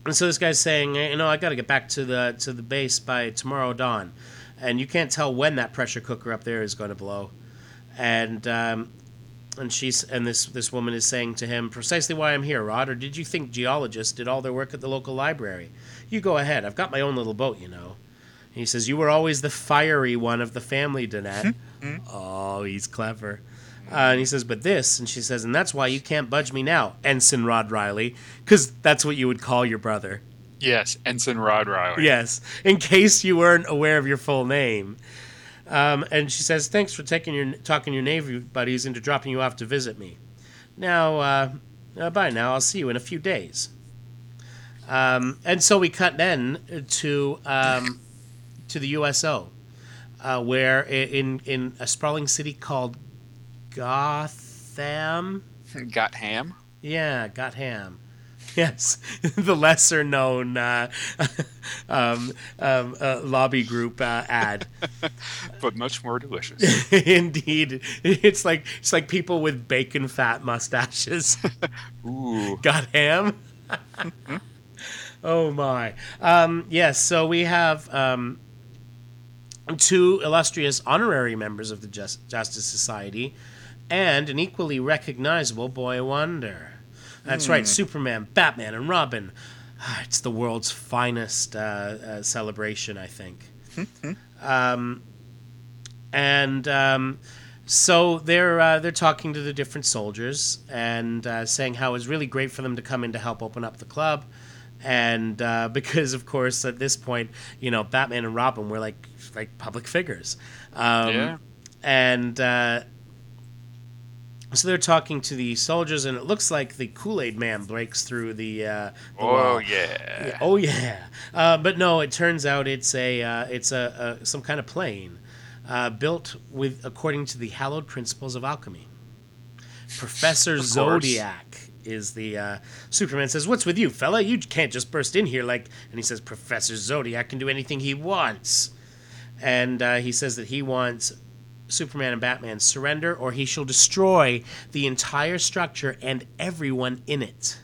and so this guy's saying, you know, I got to get back to the to the base by tomorrow dawn, and you can't tell when that pressure cooker up there is going to blow, and um, and she's and this this woman is saying to him precisely why I'm here, Rod. Or did you think geologists did all their work at the local library? You go ahead. I've got my own little boat, you know. And he says, You were always the fiery one of the family, Danette. oh, he's clever. Uh, and he says, But this, and she says, And that's why you can't budge me now, Ensign Rod Reilly, because that's what you would call your brother. yes, Ensign Rod Reilly. Yes, in case you weren't aware of your full name. Um, and she says, "Thanks for taking your talking your Navy buddies into dropping you off to visit me. Now, uh, uh, bye. Now I'll see you in a few days." Um, and so we cut then to um, to the USO, uh, where in in a sprawling city called Gotham. Got ham. Yeah, Gotham. Yes, the lesser known uh, um, um, uh, lobby group uh, ad. but much more delicious. Indeed, it's like it's like people with bacon fat mustaches. Ooh, Got ham. oh my. Um, yes, so we have um, two illustrious honorary members of the Just- Justice Society, and an equally recognizable boy wonder. That's right, Superman, Batman, and Robin. Ah, It's the world's finest uh, uh, celebration, I think. um, and um, so they're uh, they're talking to the different soldiers and uh, saying how it was really great for them to come in to help open up the club, and uh, because of course at this point you know Batman and Robin were like like public figures, um, Yeah. and uh, so they're talking to the soldiers and it looks like the Kool Aid Man breaks through the, uh, the oh wall. yeah. Yeah, Oh yeah, uh, but no. It turns out it's a uh, it's a, a some kind of plane uh, built with according to the hallowed principles of alchemy. Professor course. Zodiac is the uh, Superman says, "What's with you, fella? You can't just burst in here like." And he says, "Professor Zodiac can do anything he wants," and uh, he says that he wants Superman and Batman surrender, or he shall destroy the entire structure and everyone in it.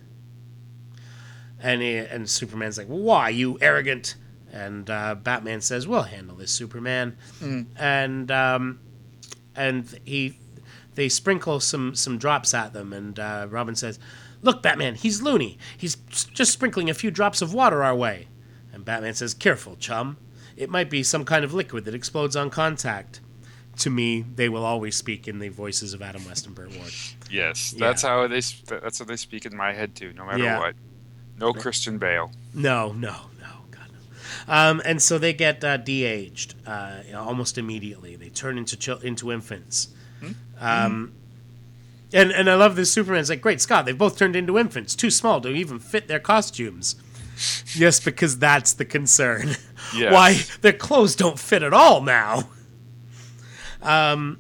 And he, and Superman's like, "Why, you arrogant?" And uh, Batman says, "We'll handle this, Superman." And um, and he they sprinkle some some drops at them, and uh, Robin says, "Look, Batman, he's loony. He's just sprinkling a few drops of water our way." And Batman says, "Careful, chum. It might be some kind of liquid that explodes on contact." To me, they will always speak in the voices of Adam West and Burt Ward. Yes, Yeah. that's how they. That's how they speak in my head too. No matter Yeah. what. No Christian Bale. No, no, no, God no. Um, and so they get uh, de-aged uh, almost immediately. They turn into chil- into infants. Um, and and I love this Superman's like, great Scott, they've both turned into infants, too small to even fit their costumes. yes, because that's the concern. Yes. Why their clothes don't fit at all now. Um,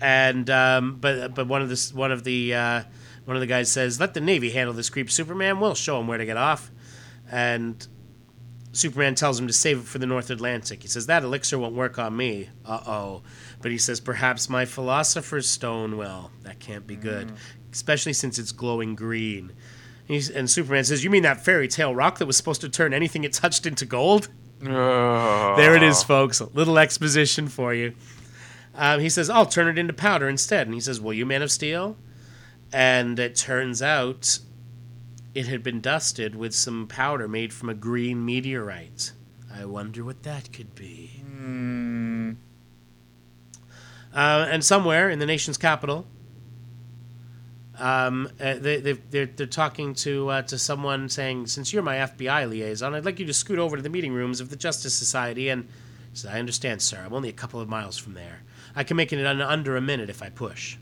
and um, but but one of the one of the uh, one of the guys says, "Let the Navy handle this creep, Superman. We'll show him where to get off." And Superman tells him to save it for the North Atlantic. He says that elixir won't work on me. Uh oh. But he says perhaps my philosopher's stone will. That can't be good, especially since it's glowing green. He's, and Superman says, "You mean that fairy tale rock that was supposed to turn anything it touched into gold?" There it is, folks. A little exposition for you. Um, he says, I'll turn it into powder instead. And he says, Will you, Man of Steel? And it turns out it had been dusted with some powder made from a green meteorite. I wonder what that could be. Uh, and somewhere in the nation's capital, Um, uh, they, they, they're, they're talking to uh, to someone saying, since you're my FBI liaison, I'd like you to scoot over to the meeting rooms of the Justice Society. And he said, I understand, sir. I'm only a couple of miles from there. I can make it in under a minute if I push.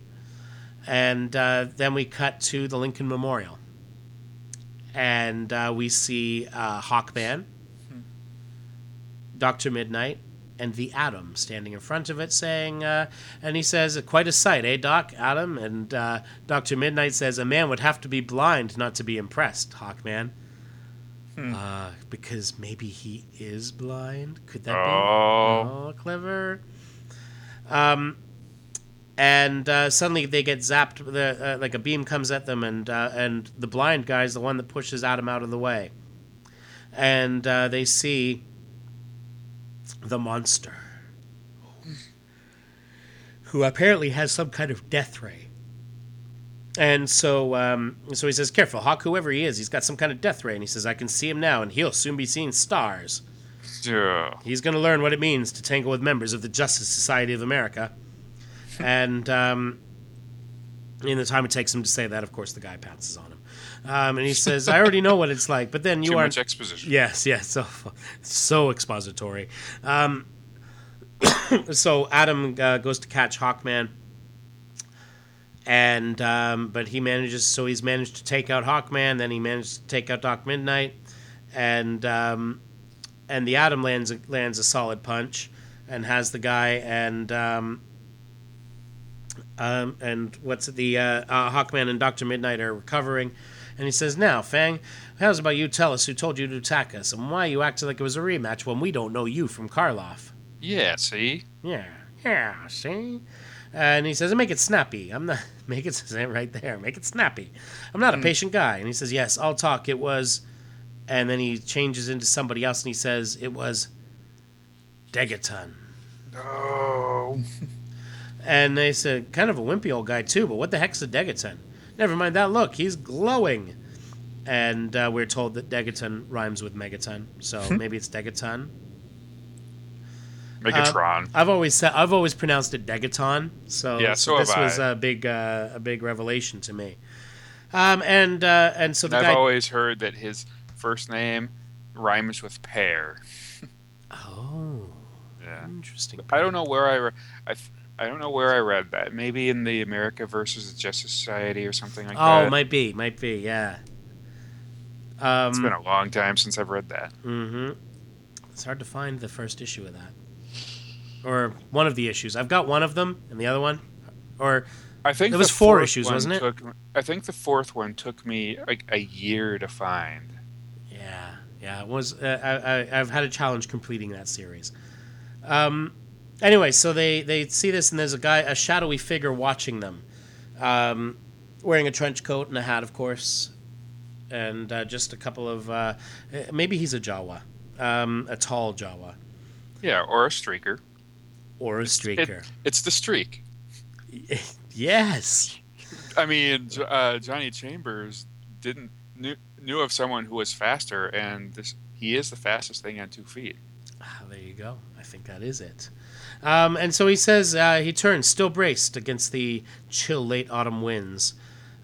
And uh, then we cut to the Lincoln Memorial. And uh, we see uh, Hawkman, Dr. Midnight, and the Atom standing in front of it, saying, uh, and he says, "Quite a sight, eh, Doc, Atom?" And uh, Doctor Midnight says, "A man would have to be blind not to be impressed, Hawkman." Uh, because maybe he is blind. Could that Oh. be? Oh, clever. Um, and uh, suddenly they get zapped. The, uh, like a beam comes at them, and uh, and the blind guy is the one that pushes Atom out of the way. And uh, they see the monster, who apparently has some kind of death ray. And so, um, so he says, "Careful, Hawk. Whoever he is, he's got some kind of death ray." And he says, "I can see him now, and he'll soon be seeing stars." Yeah. He's going to learn what it means to tangle with members of the Justice Society of America. and um, in the time it takes him to say that, of course, the guy pounces on him. Um, and he says, I already know what it's like, but then you Too aren't. much exposition. Yes, yes, so so expository. Um, so Atom uh, goes to catch Hawkman, and um, but he manages. So he's managed to take out Hawkman. Then he managed to take out Doc Midnight, and um, and the Atom lands a, lands a solid punch, and has the guy and. Um, um, and what's the uh, uh, Hawkman and Doctor Midnight are recovering, and he says, "Now, Fang, how's about you tell us who told you to attack us, and why you acted like it was a rematch when we don't know you from Karloff?" Yeah, see? Yeah, yeah, see. And he says, "Make it snappy. I'm not make it it right there. Make it snappy. I'm not a hmm. patient guy." And he says, "Yes, I'll talk. It was," and then he changes into somebody else, and he says, "It was Degaton." No. And they said, kind of a wimpy old guy too, but what the heck's a Degaton? Never mind that look, he's glowing. And uh, we're told that Degaton rhymes with Megaton, so maybe it's Degaton. Megatron. I've always said I've always pronounced it Degaton, so, Yeah, so this was I. a big uh, a big revelation to me. Um, and uh, and so the I've guy. always heard that his first name rhymes with pear. oh, Yeah. interesting. I don't know where I, re- I, th- I don't know where I read that. Maybe in the America versus the Justice Society or something like Oh, that. Oh, might be, might be, yeah. Um, it's been a long time since I've read that. Mm-hmm. It's hard to find the first issue of that, or one of the issues. I've got one of them, and the other one, or I think It was four issues, wasn't it? Took, I think the fourth one took me like a year to find. yeah, yeah, it was. Uh, I, I, I've had a challenge completing that series. Um, anyway, so they they see this, and there's a guy, a shadowy figure, watching them, um, wearing a trench coat and a hat, of course, and uh, just a couple of uh, maybe he's a Jawa, um, a tall Jawa, Yeah, or a streaker. or a It- streaker. it's the streak. yes. I mean, uh, Johnny Chambers didn't knew, knew of someone who was faster, and this he is the fastest thing on two feet. Ah, there you go. I think that is it. Um, and so he says uh, he turns, still braced against the chill late autumn winds,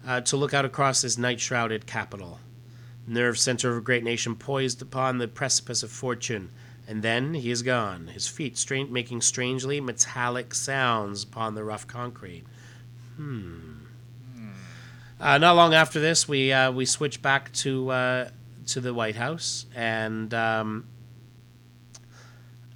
uh, to look out across his night shrouded capital, nerve center of a great nation poised upon the precipice of fortune. And then he is gone, his feet stra- making strangely metallic sounds upon the rough concrete. Hmm. Uh, not long after this, we uh, we switch back to uh, to the White House, and um,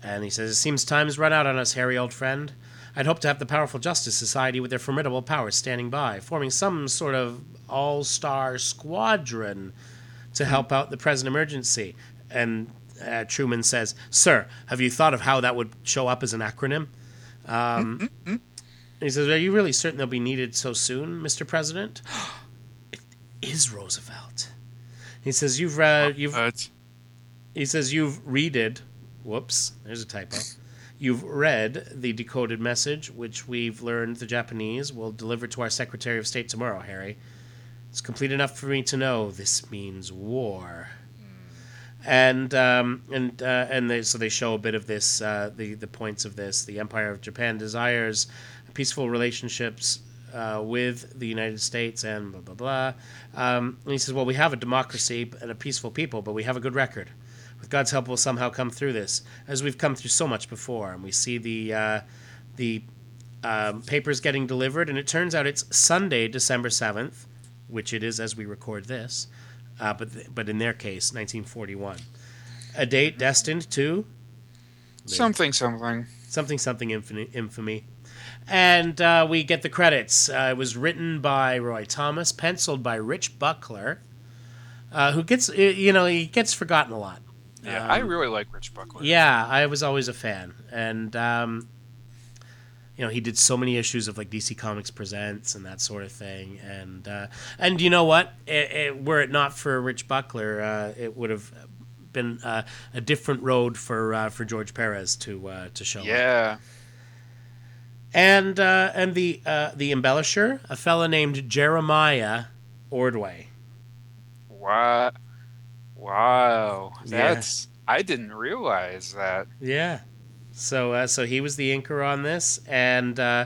and he says, It seems time's run out on us, Harry, old friend. I'd hoped to have the powerful Justice Society with their formidable powers standing by, forming some sort of all star squadron to help out the present emergency. And uh, Truman says, Sir, have you thought of how that would show up as an acronym? Um, he says, Are you really certain they'll be needed so soon, Mr. President? it is Roosevelt. He says, You've read, you've he says you've readed. Whoops, there's a typo. You've read the decoded message, which we've learned the Japanese will deliver to our Secretary of State tomorrow, Harry. It's complete enough for me to know this means war. And um, and uh, and they, so they show a bit of this, uh, the the points of this. The Empire of Japan desires peaceful relationships uh, with the United States and blah blah blah. Um, and he says, "Well, we have a democracy and a peaceful people, but we have a good record. God's help, we'll somehow come through this, as we've come through so much before." And we see the uh, the um, papers getting delivered, and it turns out it's Sunday, December seventh, which it is as we record this, uh, but th- but in their case, 1941, a date destined to Something, something. something something infamy, infamy. and uh, we get the credits uh, it was written by roy thomas penciled by rich buckler uh, who gets you know he gets forgotten a lot Yeah, I really like Rich Buckler. yeah i was always a fan and um, you know he did so many issues of like dc comics presents and that sort of thing and uh, and you know what it, it, were it not for rich buckler uh, it would have been uh, a different road for uh, for george perez to uh, to show up Yeah. and uh, and the uh, the embellisher, a fella named Jeremiah Ordway. Wow. Wow. Yeah. That's I didn't realize that. Yeah. So uh, so he was the inker on this, and uh,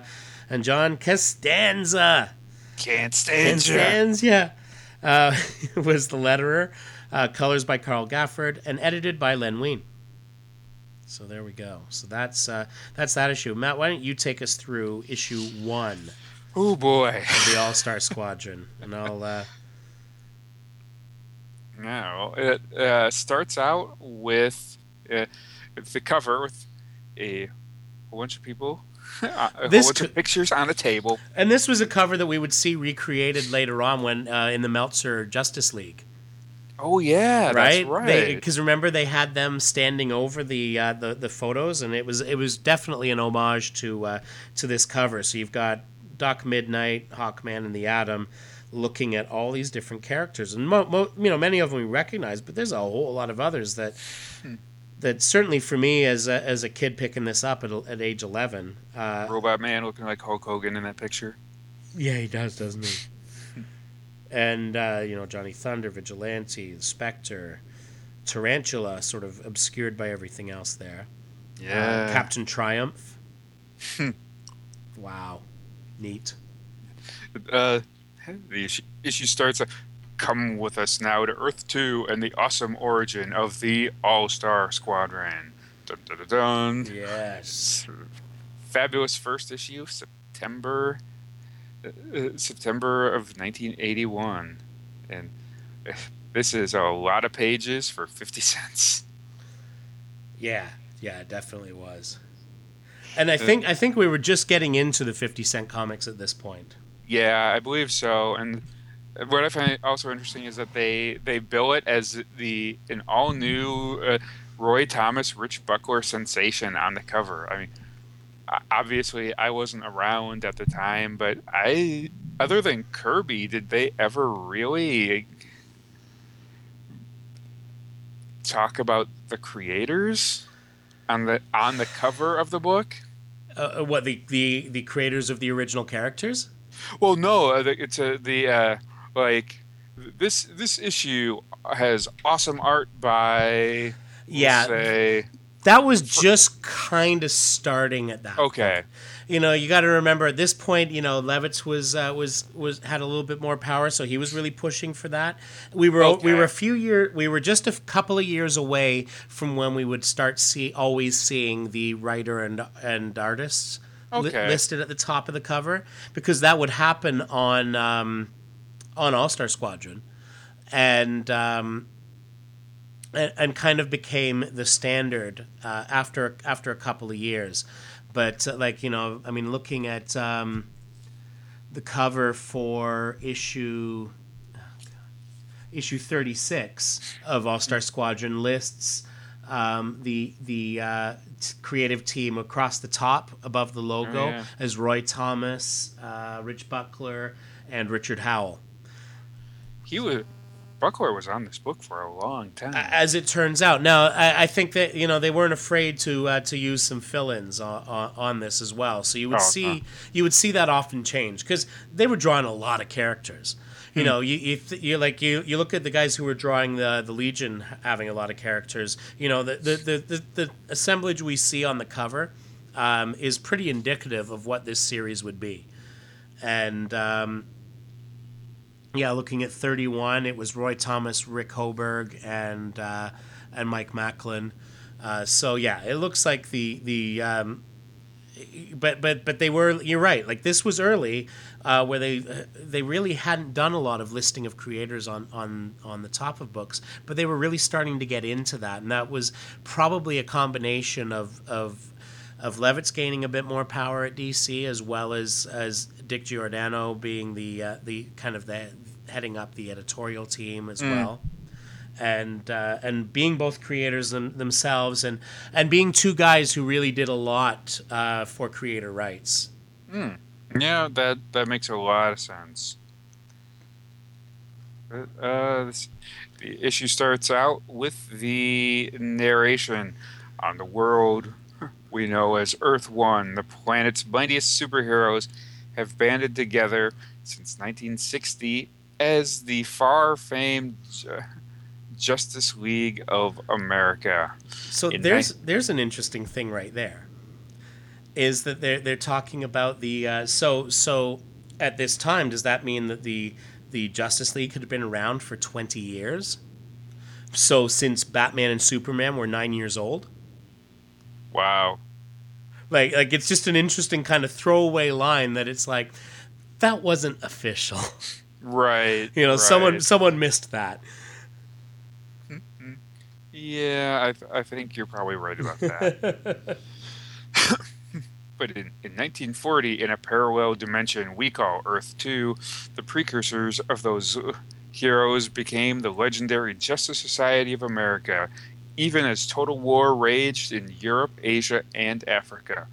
and John Costanza Can't stand. Costanza uh, was the letterer. Uh, colors by Carl Gafford and edited by Len Wein. So there we go. So that's uh, that's that issue. Matt, why don't you take us through issue one Oh boy. of the All Star Squadron, and I'll. Uh, No, it uh, starts out with uh, the cover with a whole bunch of people, a This whole bunch could- of pictures on a table. And this was a cover that we would see recreated later on when uh, in the Meltzer Justice League, Oh yeah, right? that's right. Because remember they had them standing over the, uh, the the photos, and it was it was definitely an homage to uh, to this cover. So you've got Doc Midnight, Hawkman, and the Atom looking at all these different characters, and mo- mo- you know many of them we recognize, but there's a whole lot of others that. That certainly for me as a, as a kid picking this up at, at age 11, uh, Robot Man looking like Hulk Hogan in that picture. Yeah, he does, doesn't he? and uh, you know Johnny Thunder, Vigilante, Spectre, Tarantula, sort of obscured by everything else there. Uh, Captain Triumph. wow, neat. uh, the issue, issue starts. Uh, Come with us now to Earth Two and the awesome origin of the All Star Squadron. Dun, dun, dun. Yes. fabulous first issue, September, uh, uh, September of 1981, and uh, this is a lot of pages for 50 cents. Yeah, yeah, it definitely was. And I think I think we were just getting into the fifty cent comics at this point. Yeah, I believe so. And what I find also interesting is that they they bill it as the an all new uh, Roy Thomas Rich Buckler sensation on the cover. I mean, obviously I wasn't around at the time, but I other than Kirby, did they ever really talk about the creators on the on the cover of the book? Uh, what the, the the creators of the original characters? Well, no, uh, it's a, the uh, like this this issue has awesome art by Yeah, say that was just kind of starting at that. okay you know, you got to remember at this point, you know, Levitz was uh, was was had a little bit more power, so he was really pushing for that. We were we were a few year we were just a couple of years away from when we would start see always seeing the writer and and artists li- listed at the top of the cover because that would happen on um, on All Star Squadron, and. Um, and, and kind of became the standard uh, after after a couple of years. But uh, like you know, I mean, looking at um, the cover for issue issue thirty six of All Star Squadron lists um, the the uh, creative team across the top above the logo Oh, yeah. as Roy Thomas, uh, Rich Buckler, and Richard Howell. he was Buckler was on this book for a long time. as it turns out. Now, I, I think that you know they weren't afraid to uh, to use some fill-ins on, on, on this as well. So you would Oh, see you would see that often change because they were drawing a lot of characters. You Hmm. know, you you, th- you like you you look at the guys who were drawing the the Legion having a lot of characters. You know, the the the, the, the assemblage we see on the cover um, is pretty indicative of what this series would be. and um, yeah, looking at 31, it was Roy Thomas, Rick Hoberg, and uh, and Mike Machlan. Uh, so yeah, it looks like the the um, but but but they were you're right. Like this was early uh, where they uh, they really hadn't done a lot of listing of creators on on on the top of books but they were really starting to get into that. And that was probably a combination of of of Levitz gaining a bit more power at DC as well as as Dick Giordano being the uh, the kind of the heading up the editorial team as mm. well and uh, and being both creators them, themselves and and being two guys who really did a lot uh, for creator rights. Mm. Yeah, that that makes a lot of sense. Uh, this, the issue starts out with the narration on the world we know as Earth One. The planet's mightiest superheroes have banded together since 1960 as the far famed uh, Justice League of America. So there's there's an interesting thing right there. Is that they're they're talking about the uh, so so at this time does that mean that the the Justice League had been around for 20 years? So since Batman and Superman were 9 years old? Wow. Like like it's just an interesting kind of throwaway line that it's like that wasn't official. Right. you know, right. someone someone missed that. Yeah, I, th- I think you're probably right about that. but in, in 1940, in a parallel dimension we call Earth 2, the precursors of those heroes became the legendary Justice Society of America, even as total war raged in Europe, Asia, and Africa.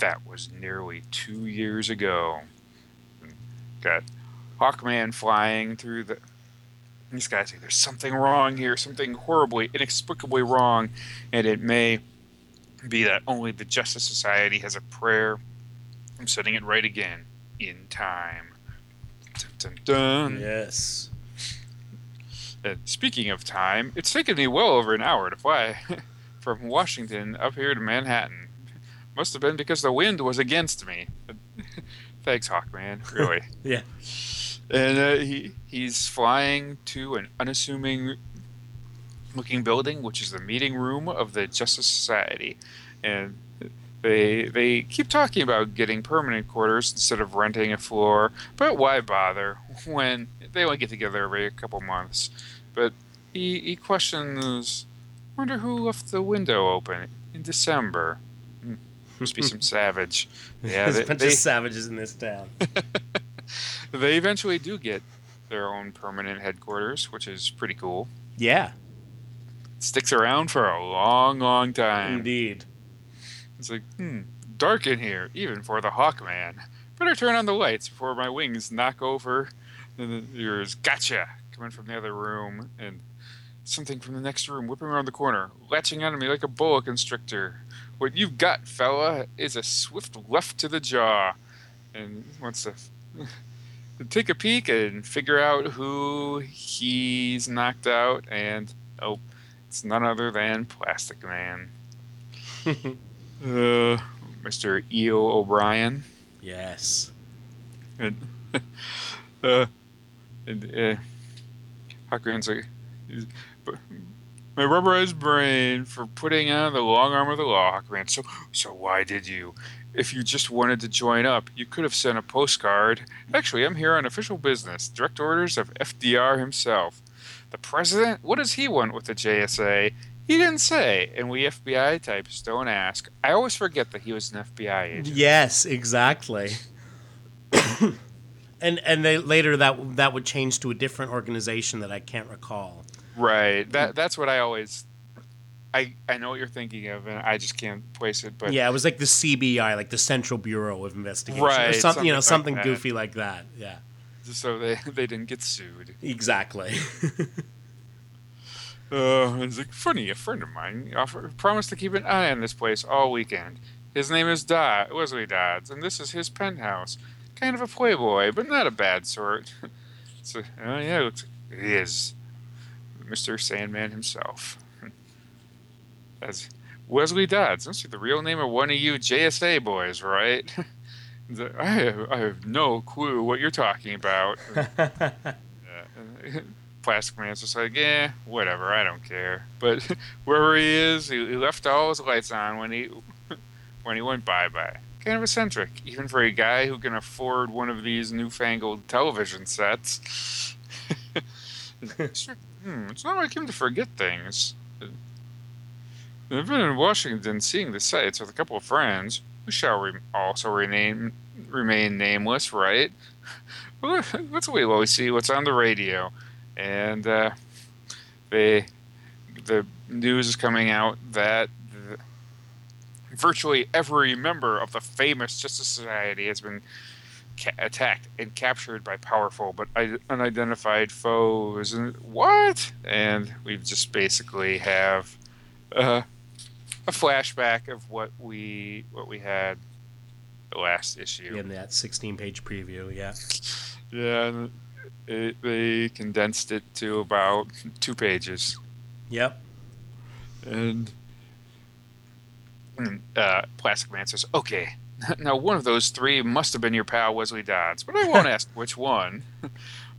That was nearly two years ago. Got Hawkman flying through the these guys say there's something wrong here, something horribly, inexplicably wrong, and it may be that only the Justice Society has a prayer. I'm setting it right again in time. Dun, dun, dun. Yes. And speaking of time, it's taken me well over an hour to fly from Washington up here to Manhattan. Must have been because the wind was against me. Thanks, Hawkman. Really. yeah and uh, he he's flying to an unassuming looking building, which is the meeting room of the Justice Society, and they they keep talking about getting permanent quarters instead of renting a floor. But why bother when they only get together every couple months? But he he questions, wonder who left the window open in December. Hmm, must be some savage. Yeah, there's they, a bunch they, of savages in this town. they eventually do get their own permanent headquarters, which is pretty cool. Yeah. It sticks around for a long, long time. Indeed. It's like, hmm, dark in here, even for the Hawkman. Better turn on the lights before my wings knock over. And then there's gotcha coming from the other room, and something from the next room whipping around the corner, latching onto me like a boa constrictor. What you've got, fella, is a swift left to the jaw. And wants to take a peek and figure out who he's knocked out, and oh, it's none other than Plastic Man. uh, Mr. Eel O'Brien. Yes. And, uh, and uh, Hawkman's like, my rubberized brain for putting on the long arm of the law, Hawkman. So, so why did you? if you just wanted to join up, you could have sent a postcard. Actually, I'm here on official business. Direct orders of FDR himself. The president? What does he want with the JSA? He didn't say, and we FBI types don't ask. I always forget that he was an FBI agent. Yes, exactly. and and they, later that that would change to a different organization that I can't recall. Right. That that's what I always I, I know what you're thinking of, and I just can't place it. But yeah, it was like the CBI, like the Central Bureau of Investigation, right? Or something, something you know, something like goofy like that. Yeah. Just so they they didn't get sued. Exactly. uh, it's like funny. A friend of mine offered, promised to keep an eye on this place all weekend. His name is Dodd, Wesley Dodds, and this is his penthouse. Kind of a playboy, but not a bad sort. so, oh yeah, it, looks, it is. Mr. Sandman himself. As Wesley Dodds. That's the real name of one of you JSA boys, right? I have, I have no clue what you're talking about. uh, Plastic Man's just like, yeah, whatever, I don't care. But wherever he is, he, he left all his lights on when he when he went bye bye. Kind of eccentric, even for a guy who can afford one of these newfangled television sets. Hmm, it's not like him to forget things. I've been in Washington seeing the sights with a couple of friends. We shall re- also remain remain nameless, right? Let's wait while we see what's on the radio. And uh, they, the news is coming out that virtually every member of the famous Justice Society has been ca- attacked and captured by powerful but unidentified foes. And what? And we just basically have uh, a flashback of what we what we had the last issue in that 16 page preview. Yeah. Yeah, it, they condensed it to about two pages. Yep. And uh, Plastic Man says, "Okay, now one of those three must have been your pal Wesley Dodds, but I won't ask which one.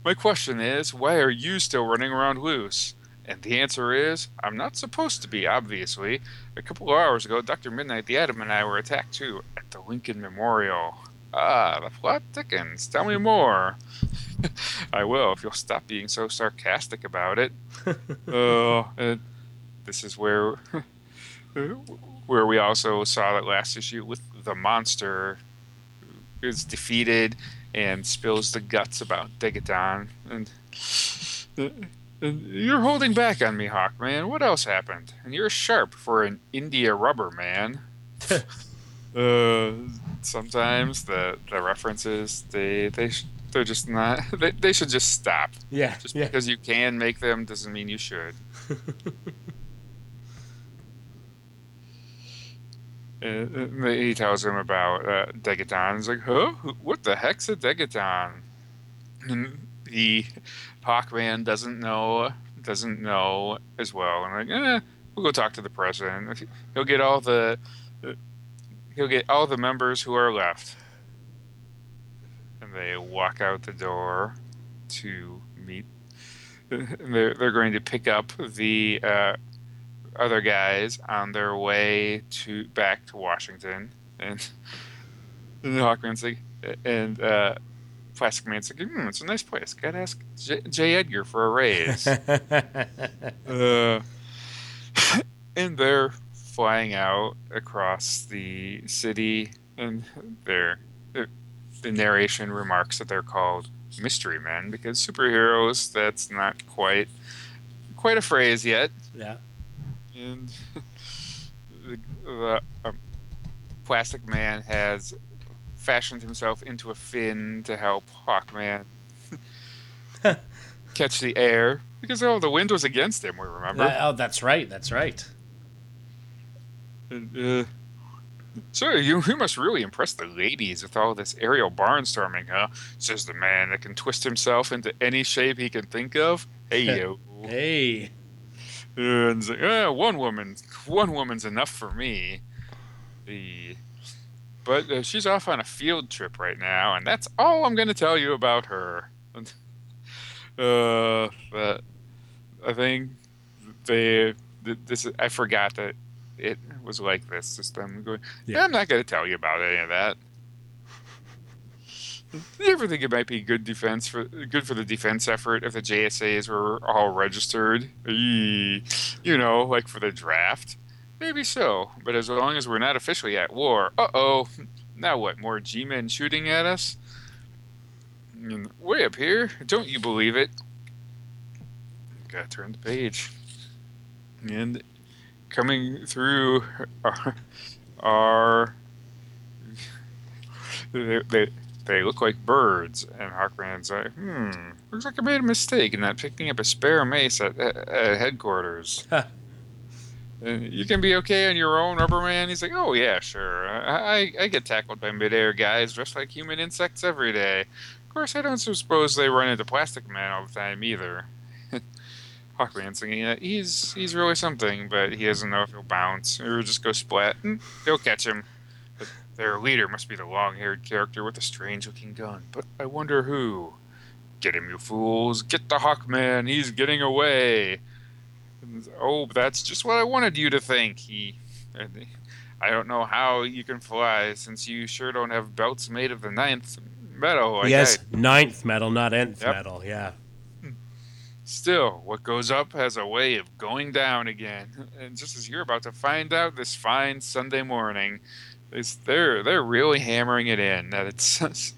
My question is, why are you still running around loose?" And the answer is, I'm not supposed to be, obviously. A couple of hours ago, Dr. Midnight the Atom and I were attacked too at the Lincoln Memorial. Ah, the plot thickens. Tell me more. I will if you'll stop being so sarcastic about it. Oh, uh, this is where where we also saw that last issue with the monster is defeated and spills the guts about Degaton and. Uh, you're holding back on me, Hawkman. What else happened? And you're sharp for an India rubber man. uh, sometimes the the references they they they're just not they, they should just stop. Yeah. Just yeah. because you can make them doesn't mean you should. Uh, he tells him about uh, Degaton. He's like, huh? What the heck's a Degaton? And he Hawkman doesn't know doesn't know as well. And like, eh, we'll go talk to the president. He'll get all the he'll get all the members who are left. And they walk out the door to meet. They're they're going to pick up the uh, other guys on their way to back to Washington, and, and Hawkman's like, and uh, Plastic Man's like, hmm, it's a nice place. Gotta ask J, J. Edgar for a raise. uh, and they're flying out across the city, and they're, they're, the narration remarks that they're called mystery men because superheroes that's not quite quite a phrase yet. Yeah. And the, the um, Plastic Man has fashioned himself into a fin to help Hawkman catch the air because oh the wind was against him. We remember. Uh, oh, that's right. That's right. And, uh, so you, you must really impress the ladies with all this aerial barnstorming, huh? Says the man that can twist himself into any shape he can think of. Hey yo. hey. And like, eh, one woman, one woman's enough for me. The but uh, she's off on a field trip right now, and that's all I'm going to tell you about her. uh, but I think they this I forgot that it was like this. Just I'm going. Yeah I'm not going to tell you about any of that. Do you ever think it might be good defense for good for the defense effort if the JSAs were all registered? You know, like for the draft. Maybe so, but as long as we're not officially at war, uh oh. Now what? More G men shooting at us? Mean, way up here? Don't you believe it? Gotta turn the page. And coming through they, they, they look like birds. And Hawkman's like, hmm, looks like I made a mistake in not picking up a spare mace at, at headquarters you can be okay on your own, Rubberman. He's like, oh yeah, sure. I, I get tackled by midair guys dressed like human insects every day. Of course, I don't suppose they run into Plastic Man all the time either. Hawkman's thinking, yeah, he's he's really something, but he doesn't know if he'll bounce or just go splat. He'll catch him. Their leader must be the long haired character with the strange looking gun, but I wonder who. Get him, you fools! Get the Hawkman! He's getting away! And, oh, that's just what I wanted you to think. He. I don't know how you can fly since you sure don't have belts made of the ninth metal. Like yes, I- ninth metal, not nth Yep. metal. Yeah. Still, what goes up has a way of going down again. And just as you're about to find out this fine Sunday morning, it's, they're they're really hammering it in that it's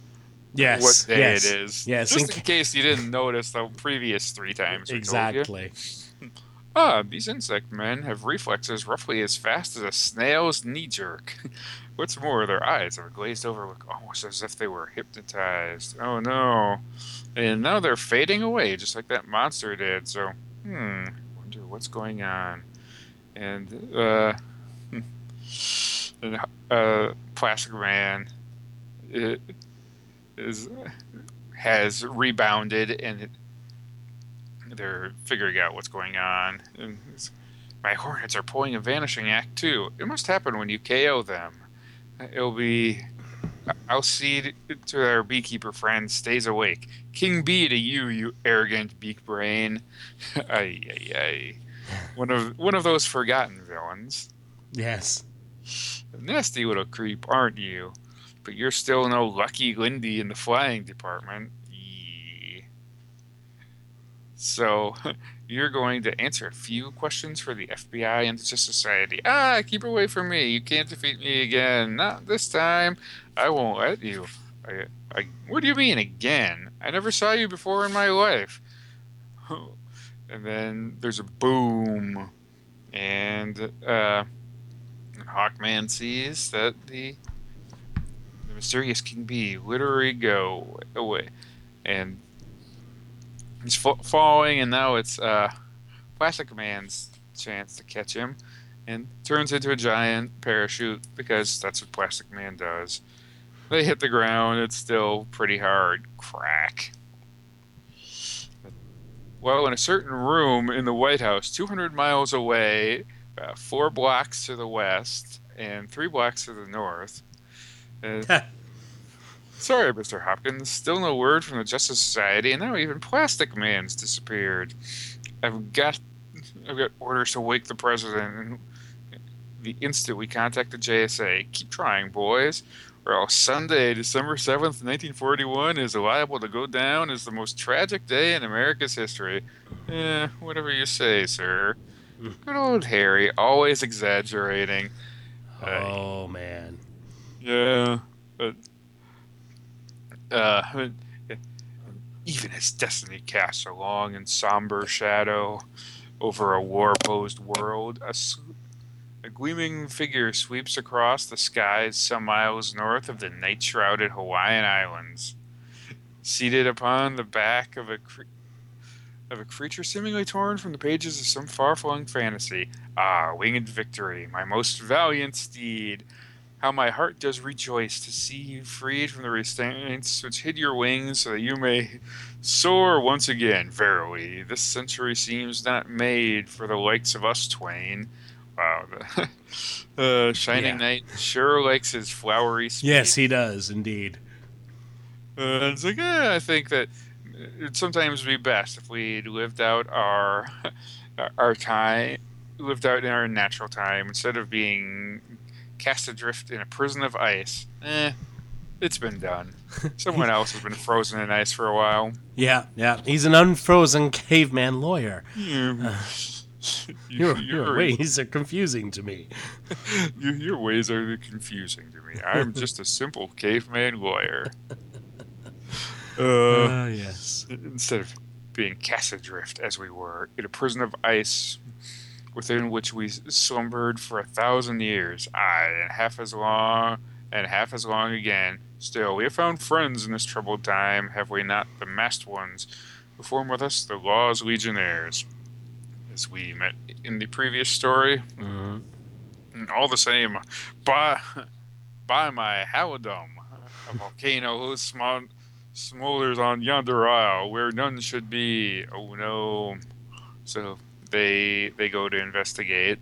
Yes. what day yes. it is. Yes, Just in in case you didn't notice the previous three times we told you. Exactly. Ah, these insect men have reflexes roughly as fast as a snail's knee jerk. What's more, their eyes have a glazed over look, almost as if they were hypnotized. Oh no. And now they're fading away, just like that monster did. So, hmm, wonder what's going on. And, uh, hmm. Uh, Plastic Man it is, has rebounded and they're figuring out what's going on. And my hornets are pulling a vanishing act too. It must happen when you KO them. It'll be. I'll see to our beekeeper friend stays awake. King bee to you, you arrogant beak brain. ay, ay, ay. One of one of those forgotten villains. Yes. Nasty little creep, aren't you? But you're still no lucky Lindy in the flying department. Yee. So, you're going to answer a few questions for the FBI and the Society. Ah, keep away from me. You can't defeat me again. Not this time. I won't let you. I, I, what do you mean again? I never saw you before in my life. And then there's a boom. And, uh, Hawkman sees that the the mysterious King Bee literally go away, and he's fa- falling, and now it's uh, Plastic Man's chance to catch him, and turns into a giant parachute because that's what Plastic Man does. They hit the ground; it's still pretty hard. Crack. Well, in a certain room in the White House, 200 miles away, uh, four blocks to the west and three blocks to the north. Uh, sorry, Mr. Hopkins. Still no word from the Justice Society, and now even Plastic Man's disappeared. I've got, I've got orders to wake the president. The instant we contact the JSA, keep trying, boys, or else Sunday, December seventh, nineteen forty-one, is liable to go down as the most tragic day in America's history. Eh, whatever you say, sir. Good old Harry, always exaggerating. Uh, Oh man. Yeah, but uh, even as destiny casts a long and somber shadow over a war-posed world, a gleaming figure sweeps across the skies some miles north of the night-shrouded Hawaiian Islands. Seated upon the back of a cre- of a creature seemingly torn from the pages of some far-flung fantasy. Ah, winged victory, my most valiant steed. How my heart does rejoice to see you freed from the restraints which hid your wings, so that you may soar once again. Verily, this century seems not made for the likes of us twain. Wow, the uh, Shining Yeah. Knight sure likes his flowery speech. Yes, he does indeed. Uh, it's like, eh, I think that it'd sometimes be best if we'd lived out our our time, lived out in our natural time instead of being cast adrift in a prison of ice. Eh, it's been done. Someone else has been frozen in ice for a while. Yeah, yeah. He's an unfrozen caveman lawyer. Yeah. Your, your ways are confusing to me. your, your ways are confusing to me. I'm just a simple caveman lawyer. Uh, Ah, yes. instead of being cast adrift as we were in a prison of ice within which we slumbered for a thousand years aye and half as long and half as long again still we have found friends in this troubled time have we not the masked ones who form with us the law's legionnaires as we met in the previous story Mhm. and all the same, by by my halidom, a volcano whose small smolders on yonder isle where none should be. Oh no! So they they go to investigate,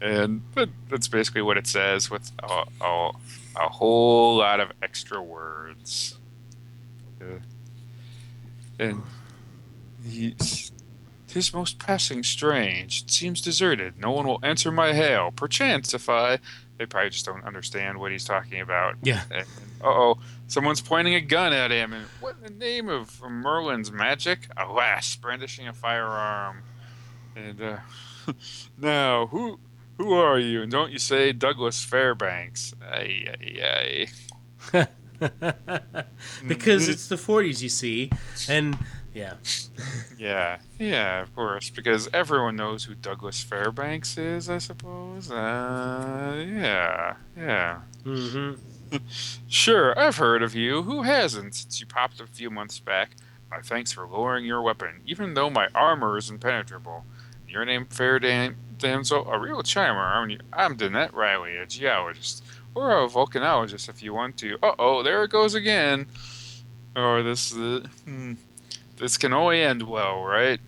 and that, that's basically what it says. With all, all a whole lot of extra words. Uh, and he, tis most passing strange. It seems deserted. No one will answer my hail. Perchance if I. They probably just don't understand what he's talking about. Yeah. Uh oh, someone's pointing a gun at him. And what in the name of Merlin's magic? Alas, brandishing a firearm. And uh, now, who who are you? And don't you say Douglas Fairbanks? Ay, ay, ay. because it's the 40s, you see, and yeah, Yeah, yeah, of course, because everyone knows who Douglas Fairbanks is, I suppose. Uh, yeah, yeah. hmm Sure, I've heard of you. Who hasn't since you popped a few months back? My thanks for lowering your weapon, even though my armor is impenetrable. Your name, fair dam- damsel, a real charmer, aren't you? I'm Danette Reilly, a geologist, or a volcanologist if you want to. Uh oh, there it goes again. Or this, uh, hmm, this can only end well, right?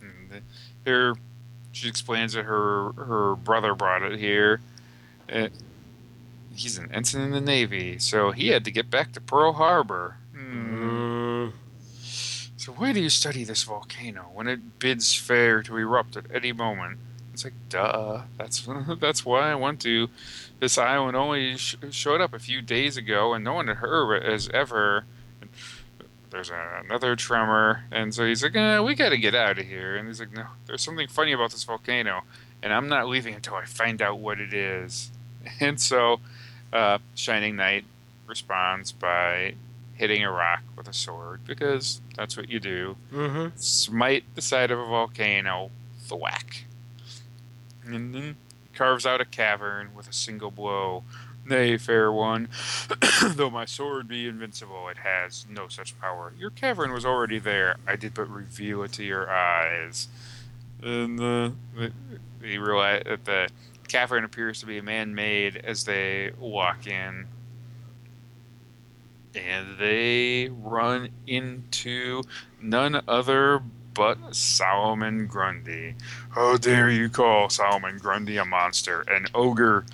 And here, she explains that her her brother brought it here. Uh, he's an ensign in the Navy, so he had to get back to Pearl Harbor. Mm, So why do you study this volcano when it bids fair to erupt at any moment? It's like, duh. That's that's why I went to this island. Only sh- showed up a few days ago, and no one had heard has ever. There's another tremor, and so he's like, eh, "We got to get out of here." And he's like, "No, there's something funny about this volcano, and I'm not leaving until I find out what it is." And so, uh, Shining Knight responds by hitting a rock with a sword because that's what you do. hmm Smite the side of a volcano, thwack. And then carves out a cavern with a single blow. Nay, fair one, though my sword be invincible, it has no such power. Your cavern was already there. I did but reveal it to your eyes. And they realize that the cavern appears to be man-made as they walk in and they run into none other but Solomon Grundy. How dare you call Solomon Grundy a monster, an ogre?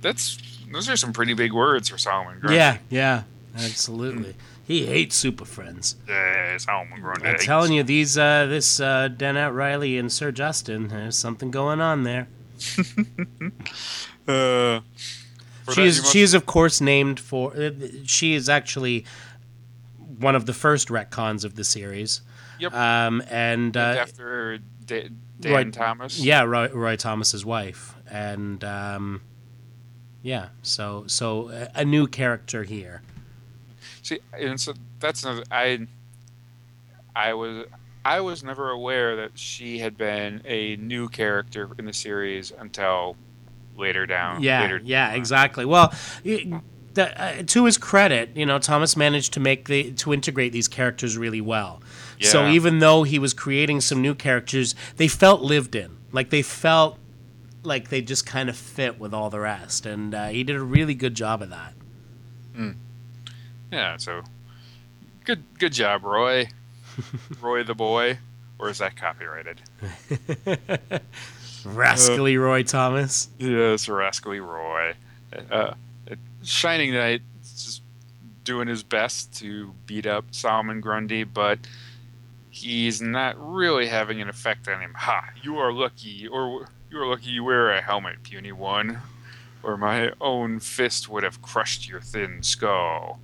That's those are some pretty big words for Solomon Grundy. yeah, yeah, absolutely. He hates Super Friends. yeah Solomon Grundy. I'm telling you, these uh, this uh, Danette Reilly and Sir Justin, there's something going on there. Uh, She is must- she is of course named for. Uh, she is actually one of the first retcons of the series. Yep. Um, and uh, after Da- Dan Roy- Thomas. yeah, Roy, Roy Thomas's wife, and um, yeah, so so a, a new character here. See, and so that's another. I, I was, I was never aware that she had been a new character in the series until later down. Yeah, later yeah, exactly. Well, the, uh, to his credit, you know, Thomas managed to make the to integrate these characters really well. Yeah. So even though he was creating some new characters, they felt lived in. Like they felt like they just kind of fit with all the rest, and uh, he did a really good job of that. Yeah. So, good, good job, Roy. Roy the boy, or is that copyrighted? Rascally Roy Thomas. Yes, rascally Roy. Uh, Shining Knight is just doing his best to beat up Solomon Grundy, but he's not really having an effect on him. Ha! You are lucky, or you are lucky you wear a helmet, puny one, or my own fist would have crushed your thin skull.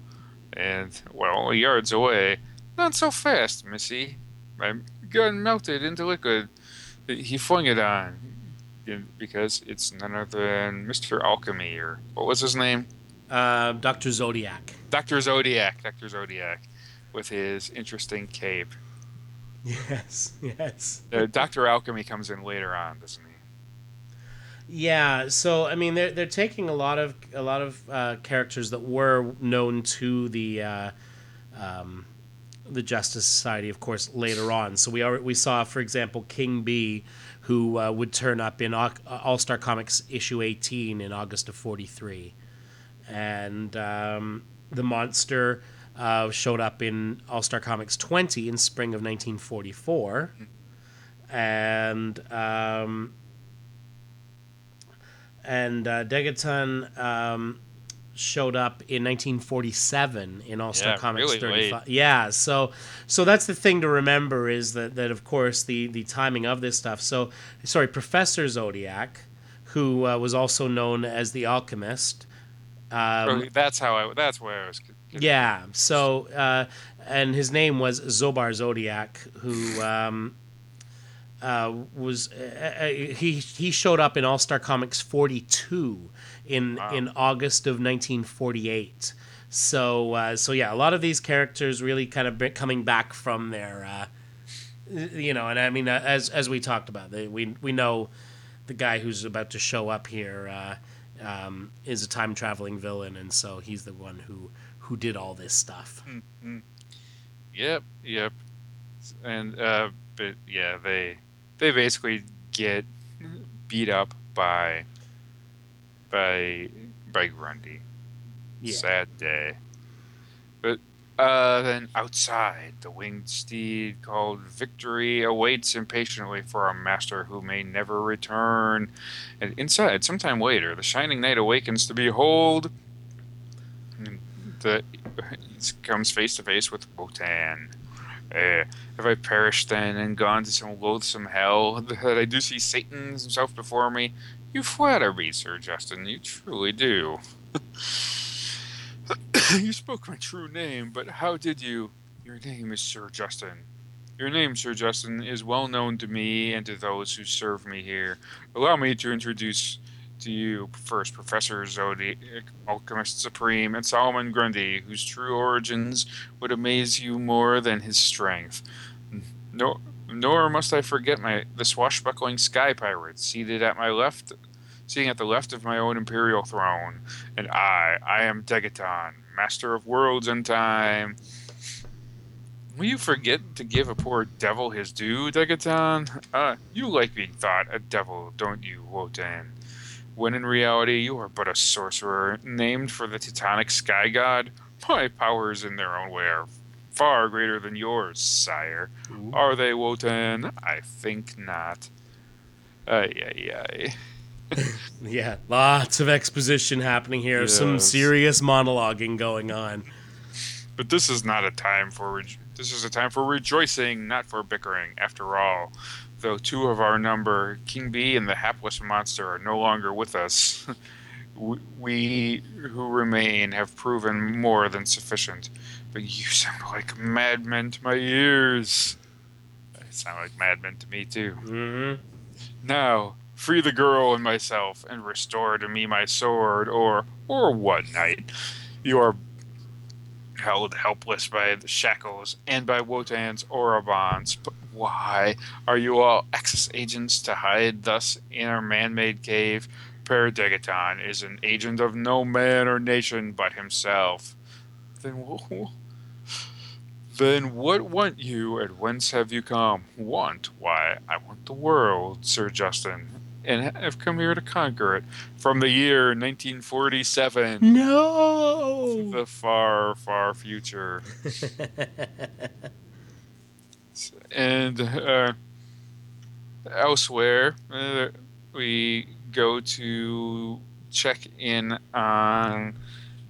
And well, yards away, not so fast, Missy. My gun melted into liquid. He flung it on because it's none other than Mr. Alchemy, or what was his name? Uh, Doctor Zodiac. Dr. Zodiac. Dr. Zodiac, with his interesting cape. Yes, yes. Uh, Dr. Alchemy comes in later on, doesn't he? Yeah, so I mean, they're they're taking a lot of a lot of uh, characters that were known to the uh, um, the Justice Society, of course, later on. So we are we saw, for example, King Bee, who uh, would turn up in All Star Comics issue eighteen in August of forty three, and um, the monster uh, showed up in All Star Comics twenty in spring of nineteen forty four, and. Um, and uh, Degaton um, showed up in 1947 in All Star Yeah, Comics really 35. Yeah, so so that's the thing to remember is that that of course the the timing of this stuff. So sorry, Professor Zodiac, who uh, was also known as the Alchemist. Um, that's how I. That's where I was. yeah. So, uh, and his name was Zobar Zodiac, who um, uh, was uh, uh, he he showed up in All Star Comics 42 in Wow. in August of 1948. So uh, so yeah, a lot of these characters really kind of coming back from their. Uh, you know, and I mean, uh, as as we talked about, they, we we know the guy who's about to show up here uh, um, is a time traveling villain, and so he's the one who who did all this stuff. Yep, yep. And uh, but yeah, they they basically get beat up by by by Grundy. Yeah. Sad day. But uh, then outside, the winged steed called Victory awaits impatiently for a master who may never return. And inside, sometime later, the Shining Knight awakens to behold. and The comes face to face with Wotan. Uh, have I perished then and gone to some loathsome hell that I do see Satan himself before me? You flatter me, Sir Justin. You truly do. you spoke my true name, but how did you? Your name is Sir Justin. Your name, Sir Justin, is well known to me and to those who serve me here. Allow me to introduce to you first Professor Zodiac, Alchemist Supreme, and Solomon Grundy, whose true origins would amaze you more than his strength. No, nor must I forget my the swashbuckling sky pirate seated at my left, sitting at the left of my own imperial throne. And I, I am Degaton, master of worlds and time. Will you forget to give a poor devil his due, Degaton? Uh, you like being thought a devil, don't you, Wotan? When in reality you are but a sorcerer named for the Teutonic sky god. My powers in their own way are far greater than yours, sire. Are they, Wotan? I think not. Ay, ay, ay. Yeah, lots of exposition happening here. Some serious monologuing going on. But this is not a time for re- this is a time for rejoicing, not for bickering. After all, though two of our number, King Bee and the hapless monster, are no longer with us, we who remain have proven more than sufficient. But you sound like madmen to my ears. They sound like madmen to me too. hmm Now, free the girl and myself, and restore to me my sword, or or what, knight? You are held helpless by the shackles and by Wotan's aura bonds. But why are you all Axis agents to hide thus in our man-made cave? Per Degaton is an agent of no man or nation but himself. Then, wh- then what want you, and whence have you come? Want? Why, I want the world, Sir Justin, and have come here to conquer it. From the year 1947, No. the far, far future. And uh, elsewhere, uh, we go to check in on